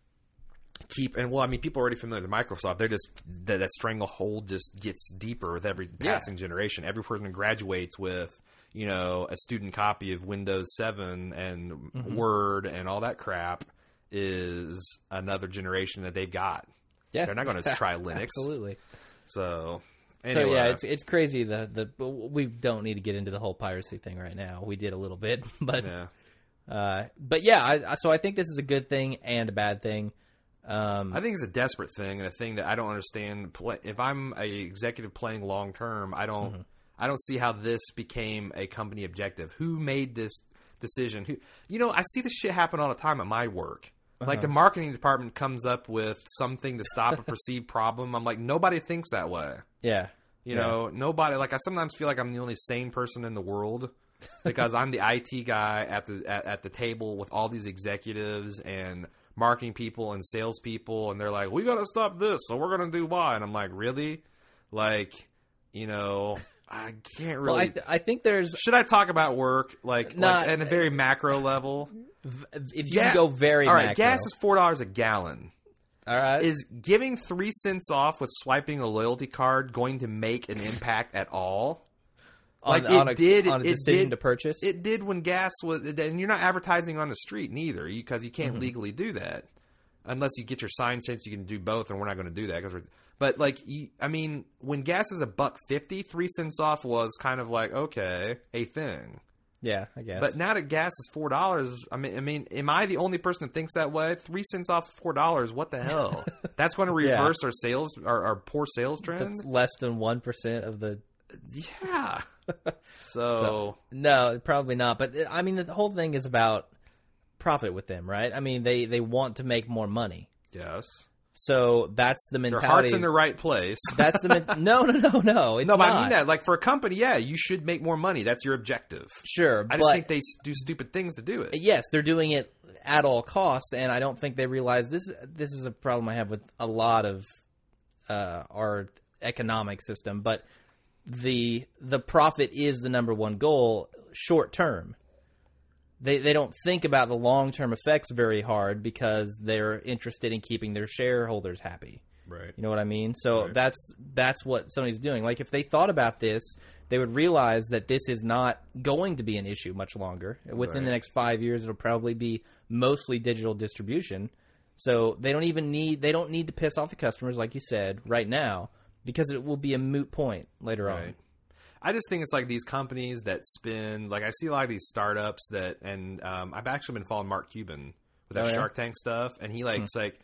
Keep and well, I mean, people are already familiar with Microsoft. They're just that, that stranglehold just gets deeper with every Yeah. passing generation. Every person graduates with you know a student copy of Windows Seven and Mm-hmm. Word and all that crap is another generation that they've got. Yeah. They're not going to try Linux. Absolutely. So So yeah, it's it's crazy. The the we don't need to get into the whole piracy thing right now. We did a little bit, but yeah. uh, but yeah. I- so I think this is a good thing and a bad thing. Um, I think it's a desperate thing and a thing that I don't understand. If I'm a executive playing long term, I don't, Mm-hmm. I don't see how this became a company objective. Who made this decision? Who, you know, I see this shit happen all the time at my work. Like the Uh-huh. marketing department comes up with something to stop a perceived problem. I'm like, nobody thinks that way. yeah, You Yeah. know, nobody. Like I sometimes feel like I'm the only sane person in the world because I'm the IT guy at the at, at the table with all these executives and marketing people and salespeople, and they're like, "We got to stop this, so we're gonna do why." and I'm like, "Really?" Like, you know, I can't really. Well, I th- I think there's should I talk about work like, Not- like at a very macro level? if you Ga- go very all right, macro, gas is four dollars a gallon. all right. Is giving three cents off with swiping a loyalty card going to make an impact at all? On, like, on it a, did- on a it decision did- to purchase. It did when gas was, and you're not advertising on the street neither, because you Mm-hmm. can't legally do that unless you get your sign changed. You can do both, and we're not going to do that. Cause we're, but like, you, I mean, when gas is a buck fifty, three cents off was kind of like okay, a thing. yeah, I guess. But now that gas is four dollars, I mean, I mean, am I the only person that thinks that way? Three cents off four dollars, what the hell? That's going to reverse our sales, our, our poor sales trend. That's less than one percent of the. Yeah. so, No, probably not. But uh, I mean, the whole thing is about profit with them, right? I mean, they they want to make more money, yes, so that's the mentality. their heart's in the right place. That's the men- no, no, no, no. It's no, but I mean that. Like for a company, yeah, you should make more money. That's your objective. Sure, I just think they do stupid things to do it. yes, they're doing it at all costs, and I don't think they realize this. This is a problem I have with a lot of uh, our economic system, but the the profit is the number one goal short term. They they don't think about the long term effects very hard because they're interested in keeping their shareholders happy. Right. You know what I mean? So Right. that's that's what Sony's doing. Like if they thought about this, they would realize that this is not going to be an issue much longer. Within Right. the next 5 years it'll probably be mostly digital distribution. So they don't even need they don't need to piss off the customers like you said right now because it will be a moot point later on. I just think it's like these companies that spend like I see a lot of these startups that and um, I've actually been following Mark Cuban with that Oh, yeah? Shark Tank stuff and he likes like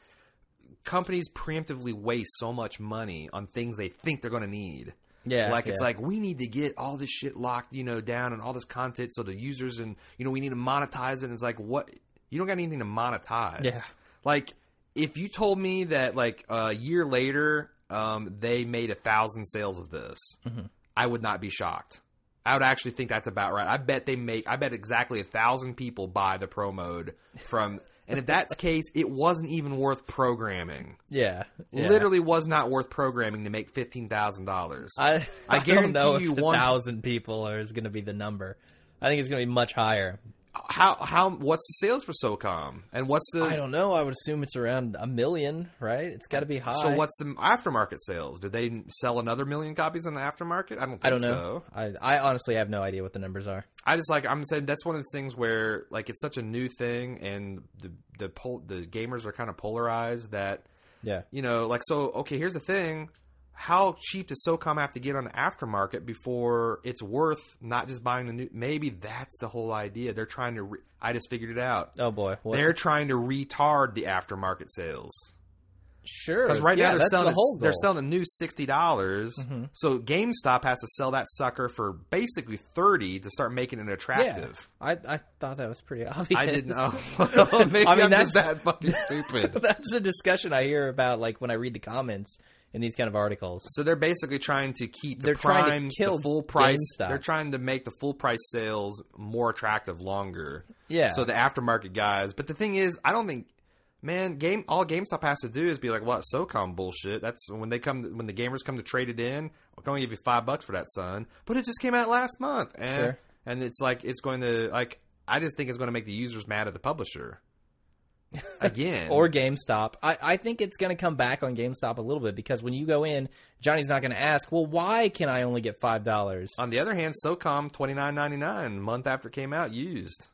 companies preemptively waste so much money on things they think they're going to need. Yeah. like it's yeah. like we need to get all this shit locked, you know, down and all this content so the users and you know we need to monetize it. And it's like what you don't got anything to monetize. Yeah. Like if you told me that like a year later um, they made a thousand sales of this, Mm-hmm. I would not be shocked. I would actually think that's about right. I bet they make. I bet exactly a thousand people buy the pro mode from. And if that's the case, it wasn't even worth programming. yeah, yeah. Literally was not worth programming to make fifteen thousand dollars. I, I I don't know guarantee if you one- thousand people is going to be the number. I think it's going to be much higher. How how what's the sales for SOCOM and what's the I don't know. I would assume it's around a million, right? It's got to be high. so what's the aftermarket sales? Did they sell another million copies in the aftermarket? I don't. Think I don't know. So. I I honestly have no idea what the numbers are. I just like I'm saying that's one of the things where like it's such a new thing and the the pol- the gamers are kind of polarized that Yeah. you know like so okay here's the thing how cheap does SOCOM have to get on the aftermarket before it's worth not just buying the new maybe that's the whole idea they're trying to re- I just figured it out Oh boy. What? they're trying to retard the aftermarket sales sure. because right yeah, now they're selling the whole a, they're selling a new sixty dollars. Mm-hmm. So GameStop has to sell that sucker for basically thirty to start making it Yeah. attractive. I I thought that was pretty obvious. I didn't know. Maybe I mean, I'm that's- just that fucking stupid. that's the discussion I hear about, like when I read the comments in these kind of articles. So they're basically trying to keep the They're trying to kill the full price. GameStop. They're trying to make the full price sales more attractive longer. Yeah. So the aftermarket guys. But the thing is, I don't think, man, game all GameStop has to do is be like, "What SOCOM bullshit?" That's when they come, when the gamers come to trade it in. I'm going to give you five bucks for that, son. But it just came out last month, and Sure. and it's like it's going to like. I just think it's going to make the users mad at the publisher. Again, or GameStop. I, I think it's going to come back on GameStop a little bit because when you go in, Johnny's not going to ask, well, why can I only get five dollars? On the other hand, SOCOM twenty nine ninety nine month after it came out used.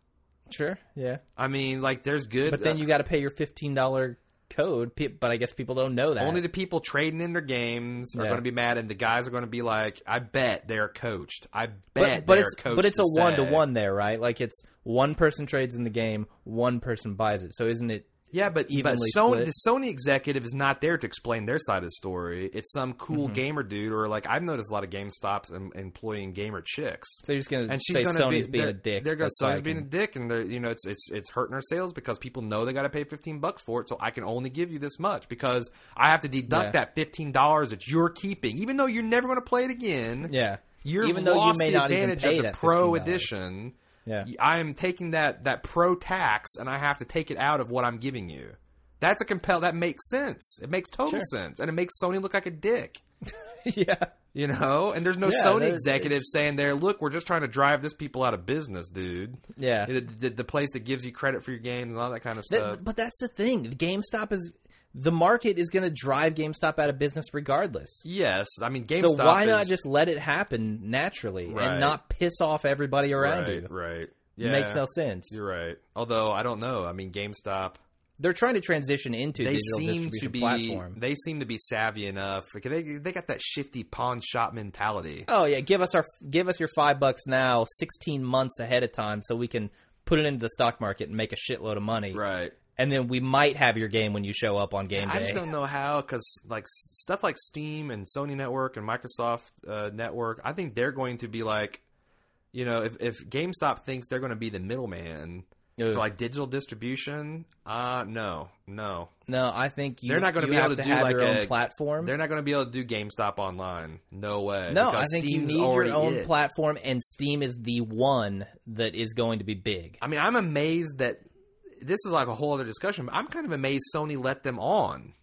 Sure, yeah, I mean, like there's good, but then uh, you got to pay your fifteen dollar code. But I guess people don't know that. only the people trading in their games are Yeah. going to be mad, and the guys are going to be like, "I bet they're coached. I bet but but it's coached." but it's a one to one there, right? Like it's one person trades in the game, one person buys it. So isn't it? Yeah, but but Sony, the Sony executive is not there to explain their side of the story. It's some cool Mm-hmm. gamer dude, or like I've noticed a lot of GameStops em- employing gamer chicks. They're just going to and she's say going to Sony's be being a dick. They're going That's why I Sony's being a dick, and they're you know it's it's it's hurting our sales because people know they got to pay fifteen bucks for it. So I can only give you this much because I have to deduct Yeah. that fifteen dollars that you're keeping, even though you're never going to play it again. Yeah, You're even though you may not even advantage pay of the that Pro $15. Edition. Yeah. I am taking that that Pro tax, and I have to take it out of what I'm giving you. That's a compel. That makes sense. It makes total Sure. sense, and it makes Sony look like a dick. yeah. You know, and there's no Yeah, Sony executive saying there, "Look, we're just trying to drive this people out of business, dude." Yeah. The, the, the place that gives you credit for your games and all that kind of That- stuff. but that's the thing. GameStop is the market is going to drive GameStop out of business regardless. yes, I mean, GameStop. so why is, not just let it happen naturally Right. and not piss off everybody around right, you? Right. Yeah, Makes no sense. You're right. Although I don't know. I mean, GameStop. They're trying to transition into they digital seem distribution to be platform. they seem to be savvy enough. They they got that shifty pawn shop mentality. Oh yeah, give us our give us your five bucks now, sixteen months ahead of time, so we can put it into the stock market and make a shitload of money. Right. And then we might have your game when you show up on game day. I just don't know how because like stuff like Steam and Sony Network and Microsoft uh, Network, I think they're going to be like, you know, if if GameStop thinks they're going to be the middleman for like digital distribution, uh no, no, no, I think you, They're not gonna be able to do have like your own a- platform. they're not going to be able to do GameStop online. No way. No, I think Steam's you need your own it. platform, and Steam is the one that is going to be big. I mean, I'm amazed that this is like a whole other discussion. But I'm kind of amazed Sony let them on.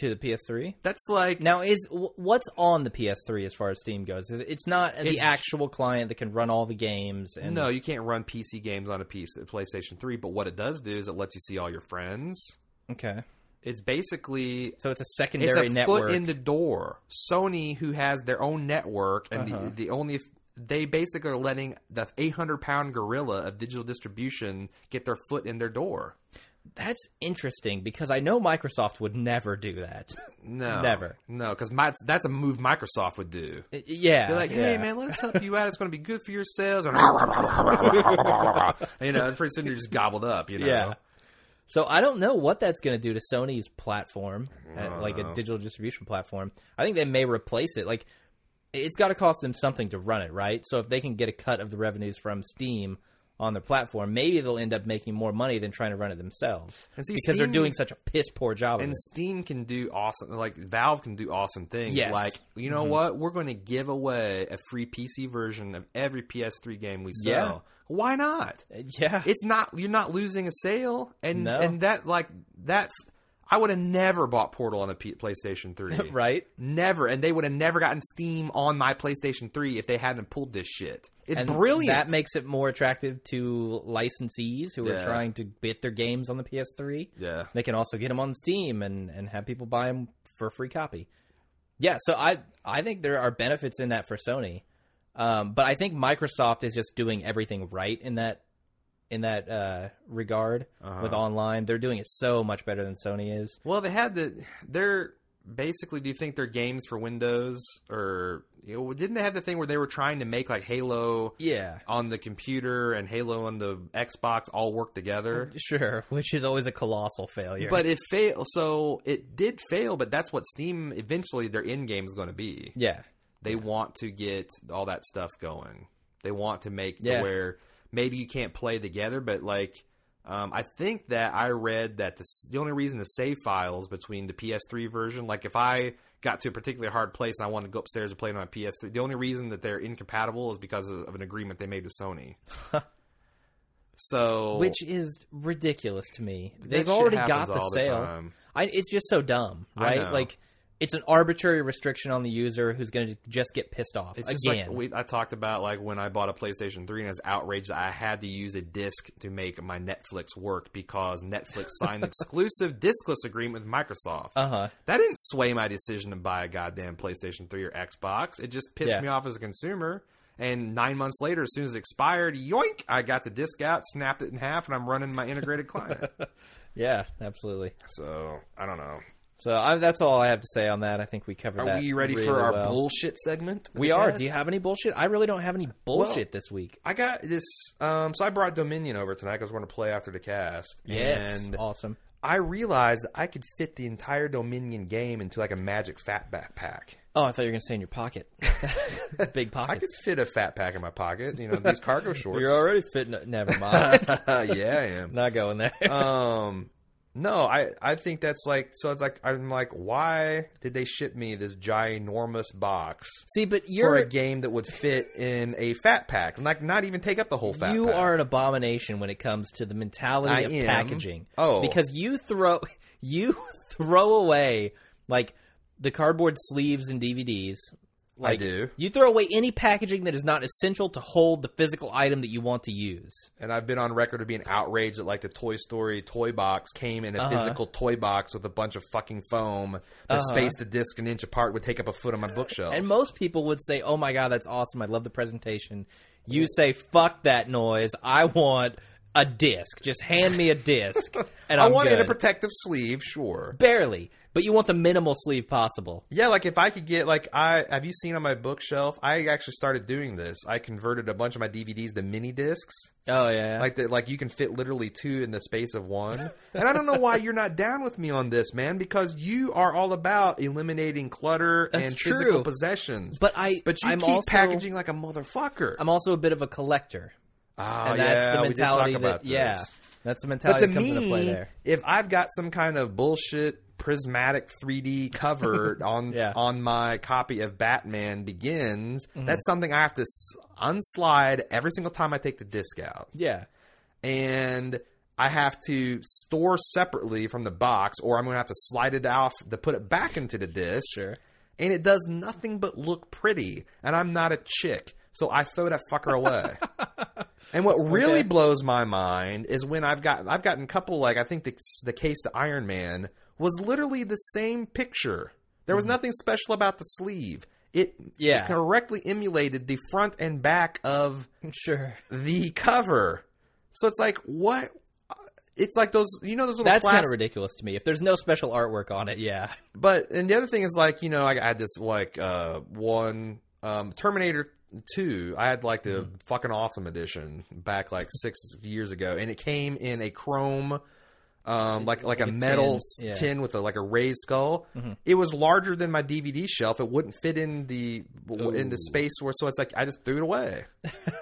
To the PS3 That's like now is what's on the PS3 as far as Steam goes? Is It's not the actual client that can run all the games. And no, you can't run PC games on a piece PlayStation 3. But what it does do is it lets you see all your friends. okay, It's basically so it's a it's secondary a network. foot in the door. Sony, who has their own network, and Uh-huh. the, the only they basically are letting the 800 pound gorilla of digital distribution get their foot in their door. That's interesting because I know Microsoft would never do that. No, Never. No, because that's a move Microsoft would do. yeah, They're like, hey yeah. man, let's help you out. It's going to be good for your sales. And you know, pretty soon you're just gobbled up. You know. Yeah. So I don't know what that's going to do to Sony's platform, uh, like a digital distribution platform. I think they may replace it. Like it's got to cost them something to run it, right? So if they can get a cut of the revenues from Steam on their platform, maybe they'll end up making more money than trying to run it themselves see, because they're doing such a piss poor job of And. Steam can do awesome, like Valve can do awesome things. Yes. Like, you know mm-hmm. what? We're going to give away a free PC version of every PS3 game we sell. Yeah. Why not? Yeah, It's not you're not losing a sale, and No. and that like that's I would have never bought Portal on a P- PlayStation 3. right. Never, and they would have never gotten Steam on my PlayStation 3 if they hadn't pulled this shit. It's And brilliant. That makes it more attractive to licensees who are trying to get their games on the PS3. yeah. They can also get them on Steam and, and have people buy them for a free copy. Yeah, so I I think there are benefits in that for Sony, um, but I think Microsoft is just doing everything right in that in that uh, regard Uh-huh. with online. They're doing it so much better than Sony is. Well, they had the. They're basically. Do you think they're games for Windows or you know? Didn't they have the thing where they were trying to make like Halo Yeah, on the computer and Halo on the Xbox all work together? sure, which is always a colossal failure. But it failed. So it did fail. But that's what Steam eventually their end game is going to be. yeah, They want to get all that stuff going. They want to make Yeah. where maybe you can't play together, but like um, I think that I read that the, the only reason to save files between the PS3 version, like if I got to a particularly hard place and I wanted to go upstairs and play it on my PS3, the only reason that they're incompatible is because of, of an agreement they made with Sony. so which is ridiculous to me. They've already got the sale. time. I, it's just so dumb, right? Like it's an arbitrary restriction on the user who's going to just get pissed off It's just again. like we, I talked about like when I bought a PlayStation 3 and I was outraged that I had to use a disc to make my Netflix work because Netflix signed an exclusive discless agreement with Microsoft. uh huh. that didn't sway my decision to buy a goddamn PlayStation 3 or Xbox. It just pissed Yeah. me off as a consumer. And nine months later, as soon as it expired, yoink, I got the disc out, snapped it in half, and I'm running my integrated client. Yeah, absolutely. So I don't know. So I, that's all I have to say on that. I think we covered that. Are we ready really for our well. bullshit segment? We are. Do you have any bullshit? I really don't have any bullshit this week. I got this. Um, so I brought Dominion over tonight because we're going to play after the cast. Yes, And awesome. I realized I could fit the entire Dominion game into like a magic fat backpack. Oh, I thought you were going to say in your pocket. Big pocket. I could fit a fat pack in my pocket. You know these cargo shorts. You're already fitting. Never mind. yeah, I am. Not going there. um, no, I I think that's like so. It's like I'm like, why did they ship me this ginormous box See, but for you're a game that would fit in a fat pack? Like not even take up the whole fat. Pack. You pack. are an abomination when it comes to the mentality I of am. packaging. Oh. because you throw you throw away like the cardboard sleeves and DVDs. Like, do. You throw away any packaging that is not essential to hold the physical item that you want to use. And I've been on record of being outraged that like the Toy Story toy box came in a Uh-huh. physical toy box with a bunch of fucking foam that Uh-huh. spaced the disc an inch apart would take up a foot on my bookshelf. And most people would say, "Oh my god, that's awesome! I love the presentation." You say, "Fuck that noise! I want a disc. Just hand me a disc, and I I'm want it in a protective sleeve, sure. barely, but you want the minimal sleeve possible. Yeah, like if I could get like I have you seen on my bookshelf? I actually started doing this. I converted a bunch of my DVDs to mini discs. Oh yeah, Like that, like you can fit literally two in the space of one. And I don't know why you're not down with me on this, man. Because you are all about eliminating clutter That's and true. physical possessions. but I but you I'm keep also, packaging like a motherfucker. I'm also a bit of a collector, oh and yeah, that's the we did mentality talk that about this. yeah, that's the mentality But mentality to that comes me, into play there. if I've got some kind of bullshit prismatic 3D cover on Yeah. on my copy of Batman Begins, Mm-hmm. that's something I have to unslide every single time I take the disc out, Yeah, and I have to store separately from the box, or I'm going to have to slide it off to put it back into the disc. sure. And it does nothing but look pretty, and I'm not a chick, so I throw that fucker away. And what really Okay. blows my mind is when I've got I've gotten a couple like I think the the case to Iron Man was literally the same picture. There was nothing special about the sleeve. It Mm-hmm. Yeah. correctly emulated the front and back of Sure. the cover. So it's like what? It's like those you know those little That's kind of ridiculous to me. If there's no special artwork on it, yeah. But and the other thing is like you know I had this like uh one um Terminator two I had like the fucking awesome edition back like six years ago and it came in a chrome um like like, a, a metal tin, yeah. tin with a like a raised skull. It was larger than my DVD shelf. It wouldn't fit in the in the space where so it's like I just threw it away.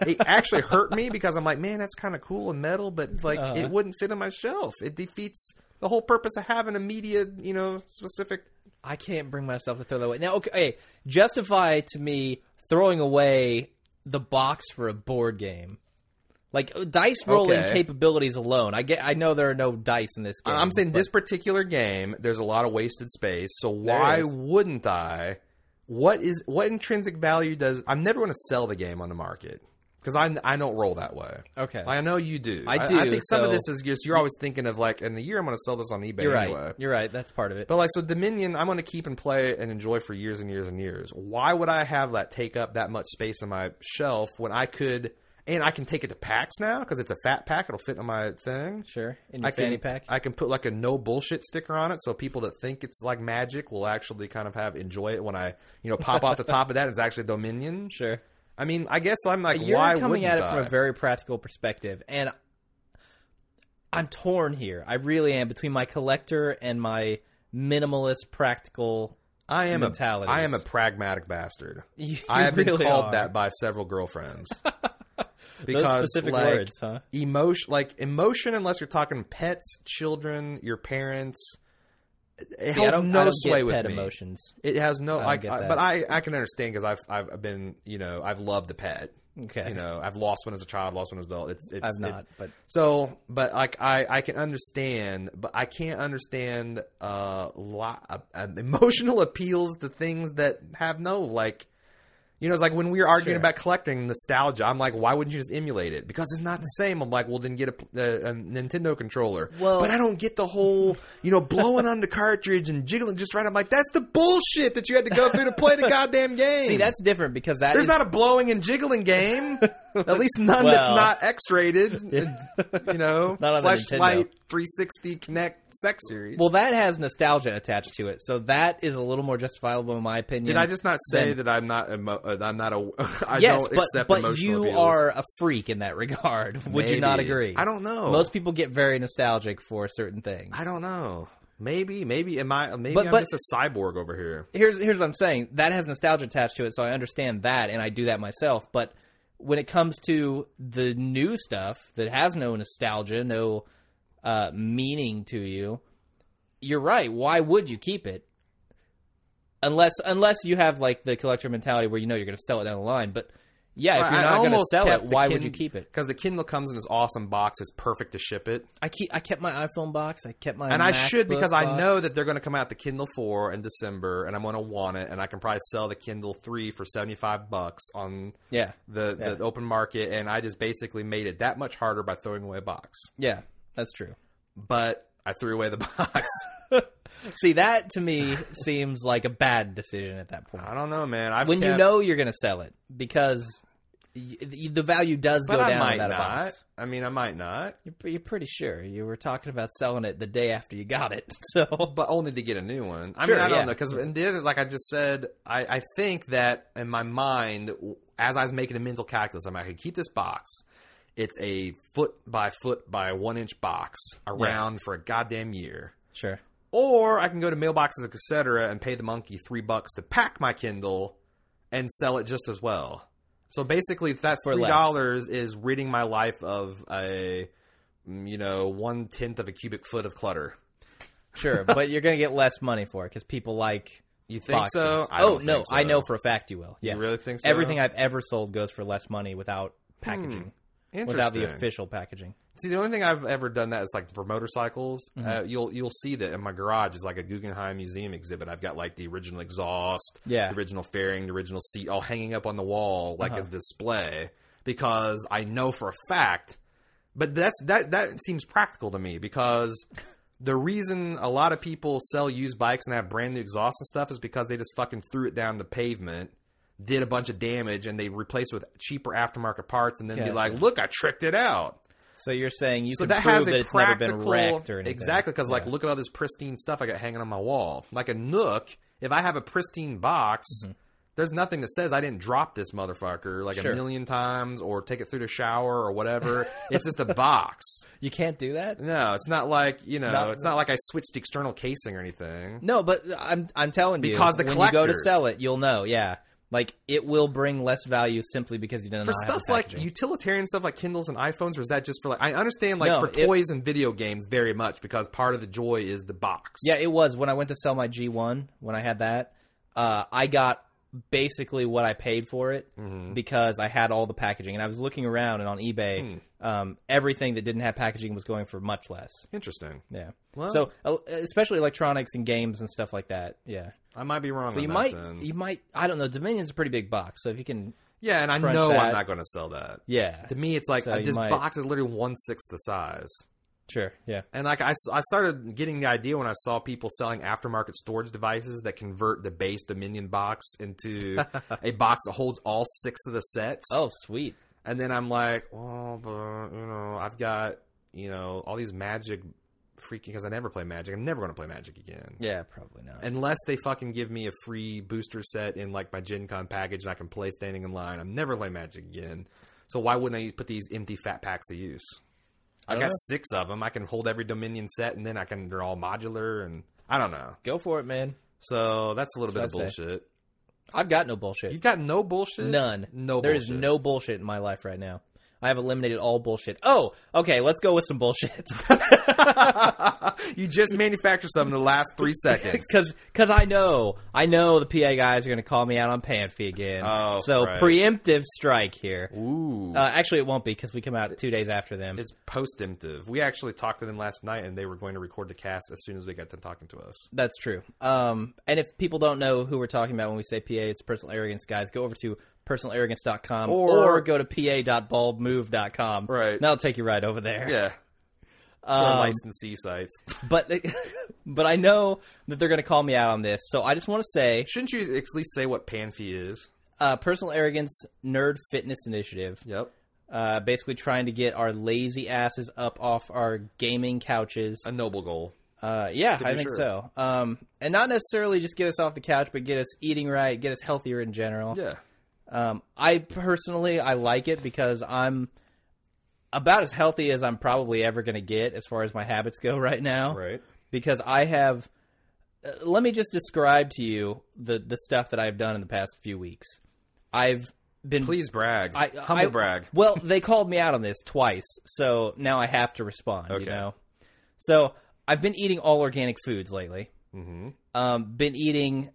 it actually hurt me because I'm like, man, that's kind of cool and metal, but like Uh-huh. it wouldn't fit on my shelf. It defeats the whole purpose of having a media, you know, specific. I can't bring myself to throw that away. Now, okay, hey, justify to me throwing away the box for a board game. Like uh, dice rolling Okay. capabilities alone. I get. I know there are no dice in this game. I'm saying this particular game, there's a lot of wasted space. So why wouldn't I? What is what intrinsic value does? I'm never going to sell the game on the market because I I don't roll that way. Okay. I know you do. I do. I, do, think some of this is just you're always thinking of like in a year I'm going to sell this on eBay You're anyway. right. You're right. That's part of it. But like so Dominion I'm going to keep and play and enjoy for years and years and years. Why would I have that take up that much space on my shelf when I could and I can take it to packs now because it's a fat pack it'll fit in my thing. sure. In your I can fanny pack. I can put like a no bullshit sticker on it so people that think it's like magic will actually kind of have enjoy it when I, you know, pop off the top of that it's actually Dominion. sure. I mean, I guess I'm like You're why coming at it I? from a very practical perspective, and I'm torn here. I really am between my collector and my minimalist, practical. I am a mentalities. I am a pragmatic bastard. You, I you have been called are. that by several girlfriends. Those because specific like, words, huh? Emotion, like emotion, unless you're talking pets, children, your parents, it See, holds I no I sway with pet me. emotions. It has no, don't like, get I- that. but I I can understand because I've I've been you know I've loved the pet. Okay, You know, I've lost one as a child, lost one as an adult. It's, it's I've it- not, but so, but like I, I can understand, but I can't understand uh, lo- uh, uh, emotional appeals to things that have no like. You know, it's like when we were arguing Sure. about collecting nostalgia. I'm like, why wouldn't you just emulate it? Because it's not the same. I'm like, well, then get a, a, uh, a Nintendo controller. Well- but I don't get the whole, you know, blowing on the cartridge and jiggling just right. I'm like, that's the bullshit that you had to go through to play the goddamn game. see, that's different because that There's is- not a blowing and jiggling game. At least none Well. that's not X-rated. You know, Not on Flashlight Nintendo. 360 Connect Sex Series. well, that has nostalgia attached to it, so that is a little more justifiable in my opinion. did I just not say then- that I'm not? Emo- uh, I'm not a. I yes, don't but accept but emotional you appeals. are a freak in that regard. Would you not agree? I don't know. Most people get very nostalgic for certain things. I don't know. Maybe, maybe am I? Maybe But- I'm but- just a cyborg over here. here's here's what I'm saying. That has nostalgia attached to it, so I understand that, and I do that myself. But when it comes to the new stuff that has no nostalgia, no uh, meaning to you, you're right. Why would you keep it? Unless unless you have like the collector mentality where you know you're going to sell it down the line. But yeah, if you're not going to sell it, kept why would you keep it? Because the Kindle comes in this awesome box. It's perfect to ship it. I keep I kept my iPhone box. I kept my and I should because I know that they're going to come out the Kindle 4 in December, and I'm going to want it, and I can probably sell the Kindle 3 for 75 bucks on Yeah, the, Yeah. the open market, and I just basically made it that much harder by throwing away a box. yeah, that's true. But I threw away the box. See, that to me seems like a bad decision at that point. I don't know, man. I've when you know you're going to sell it because the value does But go I down might not. box. I mean, I might not, You're, you're pretty sure you were talking about selling it the day after you got it. So but only to get a new one. I Sure, mean, I don't know because the other, like I just said, I, I think that in my mind, as I was making a mental calculus, I'm like, I could keep this box. It's a foot by foot by one inch box around for a goddamn year. sure. Or I can go to mailboxes, etc., and pay the monkey three bucks to pack my Kindle and sell it just as well. So basically, that For three less. dollars is ridding my life of a, mm, you know, one tenth of a cubic foot of clutter. Sure, but you're going to get less money for it because people like You think boxes. so? I oh don't no, think so. I know for a fact you will. Yes. really think so? Everything I've ever sold goes for less money without packaging, without the official packaging. See, the only thing I've ever done that is like for motorcycles. Mm-hmm. Uh, you'll you'll see that in my garage is like a Guggenheim Museum exhibit. I've got like the original exhaust, Yeah. the original fairing, the original seat, all hanging up on the wall like Uh-huh. a display because I know for a fact. But that's that that seems practical to me because the reason a lot of people sell used bikes and have brand new exhaust and stuff is because they just fucking threw it down the pavement. Did a bunch of damage and they replaced with cheaper aftermarket parts and then be like, "Look, I tricked it out." So you're saying you so can that prove has that it's never been wrecked or anything. exactly because like look at all this pristine stuff I got hanging on my wall. Like a Nook, if I have a pristine box, there's nothing that says I didn't drop this motherfucker like Mm-hmm. Sure. a million times or take it through the shower or whatever. it's just a box. you can't do that. No, it's not like you know, No. it's not like I switched external casing or anything. No, but I'm I'm telling you Because the when you go to sell it, you'll know. Yeah, like it will bring less value simply because you didn't For know how to stuff like utilitarian stuff like Kindles and iPhones, or is that just for like? I understand like No, for it- toys and video games very much because part of the joy is the box. Yeah, it was when I went to sell my G1 when I had that. Uh, I got basically what I paid for it Mm-hmm. because I had all the packaging, and I was looking around and on Hmm. eBay, um, everything that didn't have packaging was going for much less. interesting. Yeah. Well- so uh, especially electronics and games and stuff like that. Yeah. I might be wrong. So on you that might then. you might I don't know. Dominion's a pretty big box, so if you can, Yeah, and I know that. I'm not going to sell that. yeah, To me, it's like So uh, this might- box is literally one sixth the size. Sure, yeah. And like I, I started getting the idea when I saw people selling aftermarket storage devices that convert the base Dominion box into a box that holds all six of the sets. Oh, sweet. and then I'm like, well, but you know, I've got you know all these Magic freaking because I never play Magic. I'm never going to play Magic again. Yeah, probably not. Unless they fucking give me a free booster set in like my Gen Con package and I can play standing in line, I'm never playing Magic again. So why wouldn't I put these empty fat packs to use? I got know. six of them. I can hold every Dominion set, and then I can they're all modular, and I don't know. Go for it, man. So that's a little That's bit of bullshit. I've got no bullshit. You've got no bullshit. None. No. There is bullshit. no bullshit in my life right now. I have eliminated all bullshit. Oh, okay. Let's go with some bullshit. you just manufactured some in the last three seconds. Because cause I know, I know the PA guys are going to call me out on Panthy again. Oh, so right. preemptive strike here. Ooh. Uh, actually, it won't be because we come out two days after them. it's post-emptive. We actually talked to them last night, and they were going to record the cast as soon as they got done talking to us. That's true. Um, and if people don't know who we're talking about when we say PA, it's personal arrogance, guys. Go over to personalarrogance.com or, Or- go to pa.baldmove.com. Right. That'll take you right over there. Yeah, Um, licensee sites. but but I know that they're going to call me out on this. So I just want to say, Shouldn't you at least say what Panfee is? uh, personal arrogance nerd fitness initiative. Yep. Uh, basically trying to get our lazy asses up off our gaming couches. A noble goal. Uh, yeah, I think sure. so. Um, and not necessarily just get us off the couch, but get us eating right, get us healthier in general. Yeah. Um, I personally I like it because I'm about as healthy as I'm probably ever going to get as far as my habits go right now. Right. Because I have. Uh, let me just describe to you the the stuff that I've done in the past few weeks. I've been Please brag. I, Humble I- brag. Well, they called me out on this twice, so now I have to respond. Okay. You know, so I've been eating all organic foods lately. Mm-hmm. Um, been eating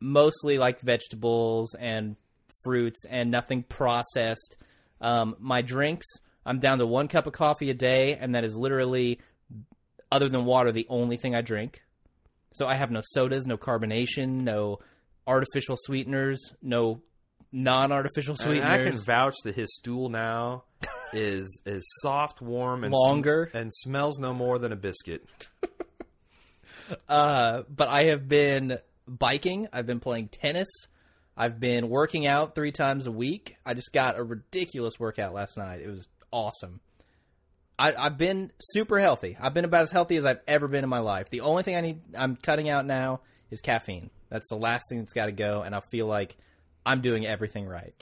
mostly like vegetables and fruits and nothing processed. Um, my drinks, I'm down to one cup of coffee a day, and that is literally, other than water, the only thing I drink. So I have no sodas, no carbonation, no artificial sweeteners, no non-artificial sweeteners. I can vouch that his stool now is is soft, warm, and sm- Longer. and smells no more than a biscuit. Uh, but I have been biking. I've been playing tennis. I've been working out three times a week. I just got a ridiculous workout last night. It was awesome. I, I've been super healthy. I've been about as healthy as I've ever been in my life. The only thing I need, I'm cutting out now, is caffeine. That's the last thing that's got to go, and I feel like I'm doing everything right.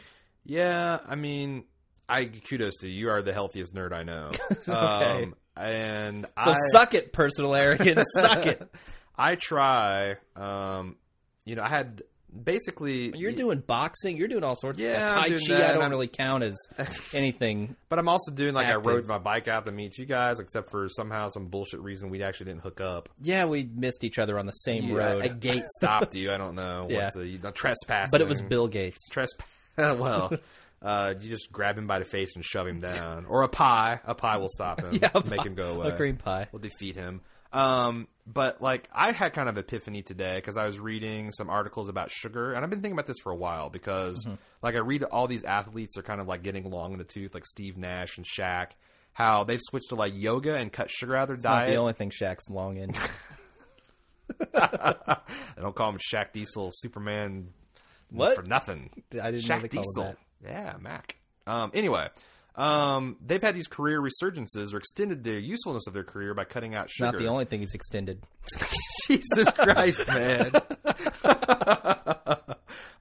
Yeah, I mean, I kudos to you. You are the healthiest nerd I know. Okay. Um, and So I, suck it, personal arrogance. suck it. I try. Um, you know, I had basically. You're doing boxing. You're doing all sorts Yeah, of stuff. Tai Chi, that, I don't really count as anything. But I'm also doing like Active. I rode my bike out to meet you guys, except for somehow some bullshit reason we actually didn't hook up. Yeah, we missed each other on the same You- road. A, gate stopped you. I don't know. Yeah. What the, trespassing. but it was Bill Gates. Trespass. well, uh, you just grab him by the face and shove him down, or a pie. A pie will stop him. Yeah, make pie- him go away. A cream pie. will defeat him. Um, but like I had kind of epiphany today because I was reading some articles about sugar, and I've been thinking about this for a while because Mm-hmm. like I read all these athletes are kind of like getting long in the tooth, like Steve Nash and Shaq. How they've switched to like yoga and cut sugar out of their It's diet. the only thing Shaq's long in. I don't call him Shaq Diesel, Superman. What? for nothing? I didn't Shaq Diesel. Yeah, Mac. Um, anyway, um, they've had these career resurgences or extended the usefulness of their career by cutting out sugar. Not the only thing he's extended. Jesus Christ, man.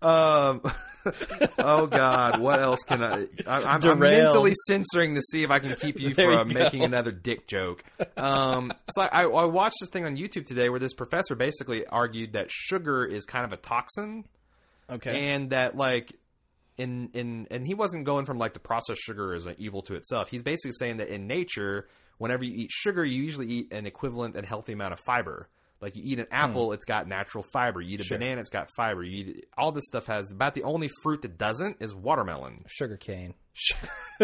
um, oh God, what else can I? I I'm, I'm mentally censoring to see if I can keep you There from you making another dick joke. Um, so I, I watched this thing on YouTube today where this professor basically argued that sugar is kind of a toxin Okay. and that like in in and he wasn't going from like the processed sugar as an evil to itself. He's basically saying that in nature, whenever you eat sugar, you usually eat an equivalent and healthy amount of fiber. Like you eat an apple, it's got natural fiber. You eat a Sure. banana, it's got fiber. You eat all this stuff has about the only fruit that doesn't is watermelon. Sugar cane.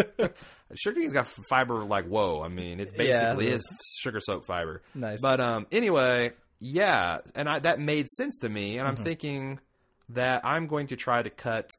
Sugar cane's got fiber like whoa. I mean, it basically Yeah. is sugar soaked fiber. Nice. But um, anyway, yeah, and I, that made sense to me, and Mm-hmm. I'm thinking that I'm going to try to cut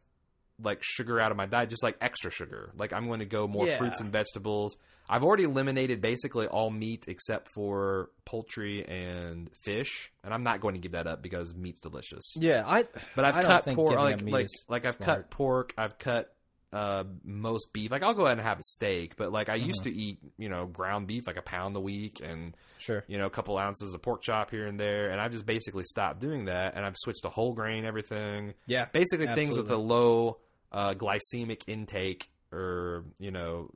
like sugar out of my diet, just like extra sugar. Like I'm going to go more Yeah. fruits and vegetables. I've already eliminated basically all meat except for poultry and fish, and I'm not going to give that up because meat's delicious. Yeah, I. But I've I cut pork, like like like I've smart. cut pork. I've cut uh, most beef. Like I'll go ahead and have a steak, but like I Mm-hmm. used to eat, you know, ground beef like a pound a week, and Sure. you know, a couple ounces of pork chop here and there. And I've just basically stopped doing that, and I've switched to whole grain everything. Yeah. Basically, things with a low uh, glycemic intake or you know,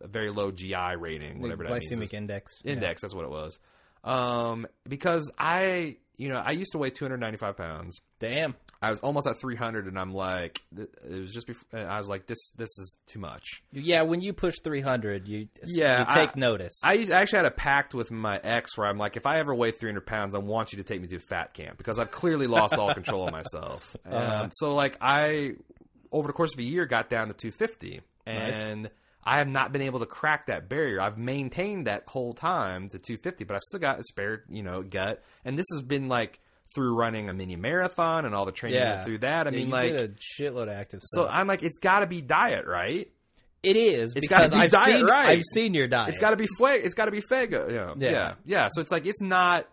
a very low GI rating, The whatever that means. glycemic index. Index, that's what it was. Um, because I, you know, I used to weigh 295 pounds. Damn. I was almost at 300, and I'm like, it was just before. I was like, this, this is too much. Yeah, when you push 300, you Yeah, you take I- notice. I I actually had a pact with my ex where I'm like, if I ever weigh 300 pounds, I want you to take me to fat camp because I've clearly lost all control of myself. Uh-huh. Um, so like I, over the course of a year, got down to 250, and I have not been able to crack that barrier. I've maintained that whole time to 250, but I've still got a spare, you know, gut. And this has been like through running a mini marathon and all the training yeah. through that. I Yeah, mean, like, a shitload of active so. I'm like, it's got to be diet, right? it is It's gotta because be I've diet, seen right. I've seen your diet. It's got to be fuego. It's got to be. Yeah. Yeah. yeah, yeah, So it's like it's not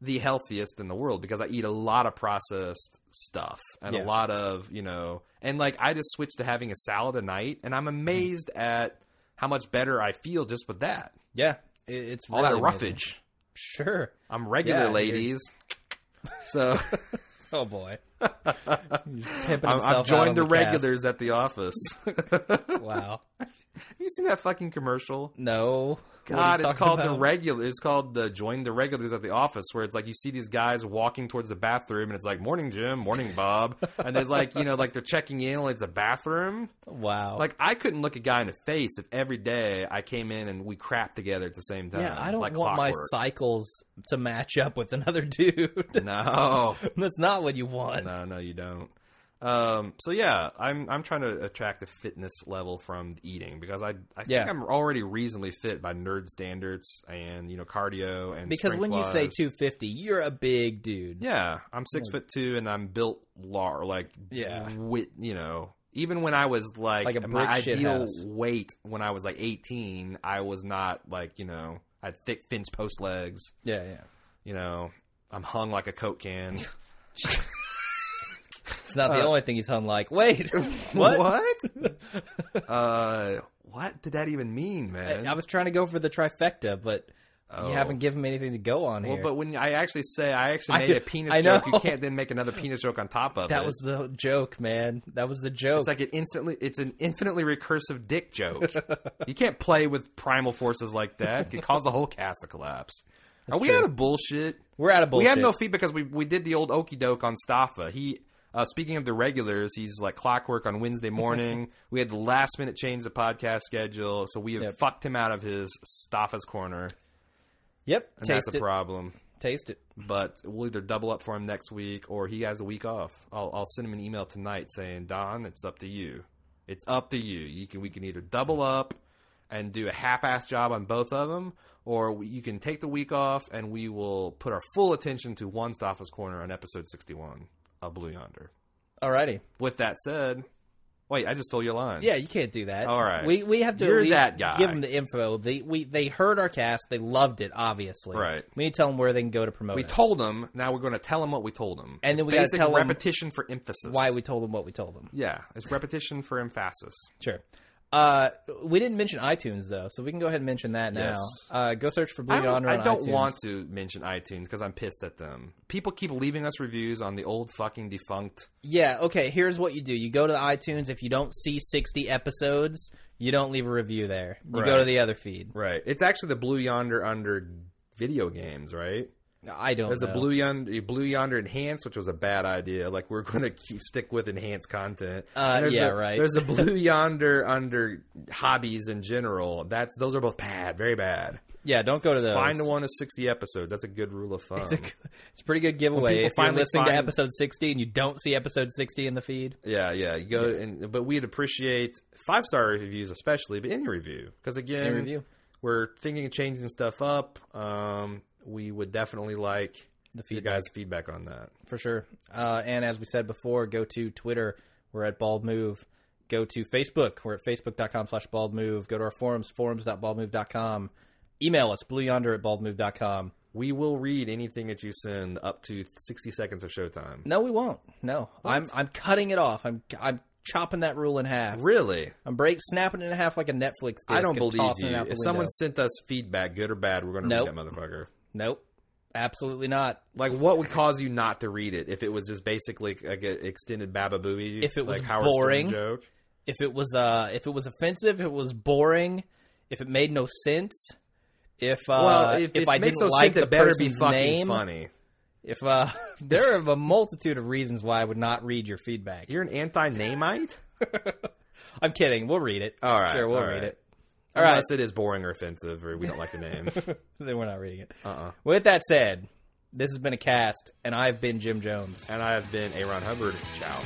the healthiest in the world because I eat a lot of processed stuff and Yeah. a lot of you know, and like I just switched to having a salad a night, and I'm mm-hmm. amazed at how much better I feel just with that. Yeah, it's All really that amazing. roughage. Sure. I'm regular, Yeah, ladies. So Oh boy. I've joined on the regulars at the office. Wow. Have you seen that fucking commercial? No. God, it's called the regular. It's called the join the regulars at the office, where it's like you see these guys walking towards the bathroom, and it's like morning Jim, morning Bob, and there's like you know like they're checking in, it's a bathroom. Wow. Like I couldn't look a guy in the face if every day I came in and we crap together at the same time. yeah, I don't like want my cycles to match up with another dude. No, That's not what you want. no, no, you don't. Um, so yeah, I'm I'm trying to attract a fitness level from eating because I I think Yeah. I'm already reasonably fit by nerd standards and you know cardio and Because when you say 250, you're a big dude. Yeah, I'm six foot two and I'm built lar like Yeah. wit you know. Even when I was like, Like a my ideal house. weight when I was like 18, I was not like you know I had thick fence post legs. Yeah, yeah. You know, I'm hung like a coke can. Not the Uh, only thing he's unlike. Wait, what? What? uh, what did that even mean, man? I was trying to go for the trifecta, but Oh. you haven't given me anything to go on well, here. but when I actually say I actually made a penis I joke, know. you can't then make another penis joke on top of that it. That was the joke, man. That was the joke. It's like it instantly. It's an infinitely recursive dick joke. you can't play with primal forces like that. It could cause the whole cast to collapse. Are we true. out of bullshit? We're out of bullshit. We have no feed because we we did the old okey doke on Staffa. He uh, speaking of the regulars, he's like clockwork on Wednesday morning. we had the last minute change the podcast schedule, so we have Yep. fucked him out of his Staffa's corner, Yep, and taste that's a it. problem. Taste it. But we'll either double up for him next week or he has a week off. I'll, I'll send him an email tonight saying, Don, it's up to you. It's up to you. You can we can either double up and do a half-ass job on both of them, or we, you can take the week off and we will put our full attention to one Staffa's Corner on episode 61 of Blue Yonder. Alrighty. With that said, wait, I just stole your line. Yeah, you can't do that. All right. We we have to You're at least that guy. give them the info. They we they heard our cast. They loved it. Obviously. Right. We need to tell them where they can go to promote. We us. told them. Now we're going to tell them what we told them. And then we gotta basic tell 'em repetition for emphasis. why we told them what we told them. Yeah, it's repetition for emphasis. Sure. Uh, we didn't mention iTunes though, so we can go ahead and mention that now. Yes. Uh, go search for Blue I Yonder I on don't iTunes. want to mention iTunes because I'm pissed at them. People keep leaving us reviews on the old fucking defunct. Yeah. Okay. Here's what you do. You go to the iTunes. If you don't see 60 episodes, you don't leave a review there. You go to the other feed. Right. It's actually the Blue Yonder under video games, right? I don't. There's know. a Blue Yonder, Blue Yonder Enhanced, which was a bad idea. Like we're going to keep stick with enhanced content. Uh, yeah, a- right. There's a Blue Yonder under hobbies in general. That's those are both bad, very bad. Yeah. Don't go to those. Find the one of 60 episodes. That's a good rule of thumb. It's a, it's a pretty good giveaway. If you're listening to episode 60 and you don't see episode 60 in the feed, Yeah, yeah. You go and but we'd appreciate five star reviews, especially, but any review because again, Any review. we're thinking of changing stuff up. Um, we would definitely like The your guys' feedback on that. for sure. Uh, and as we said before, go to Twitter. We're at Bald Move. Go to Facebook. We're at facebook.com slash bald move. Go to our forums, forums.baldmove.com. Email us, blueyonder at baldmove.com. We will read anything that you send up to sixty seconds of showtime. No, we won't. No. I'm I'm cutting it off. I'm I'm chopping that rule in half. Really, I'm break snapping it in half like a Netflix. I don't believe you. it out the If someone sent us feedback, good or bad, we're going to Nope. read that motherfucker. Nope. Absolutely not. Like, what would cause you not to read it if it was just basically like an extended Baba Booey? If it was like boring. joke. If it was uh if it was offensive, if it was boring, if it made no sense, if uh well, if, if it I didn't no like sense, the better be fucking name, funny. if uh there are a multitude of reasons why I would not read your feedback. You're an anti-namite. I'm kidding. We'll read it. All right, sure, we'll read right. it. All right, Unless it is boring or offensive, or we don't like the name. then we're not reading it. uh-uh. With that said, this has been a cast, and I've been Jim Jones. And I have been Aaron Hubbard. Ciao.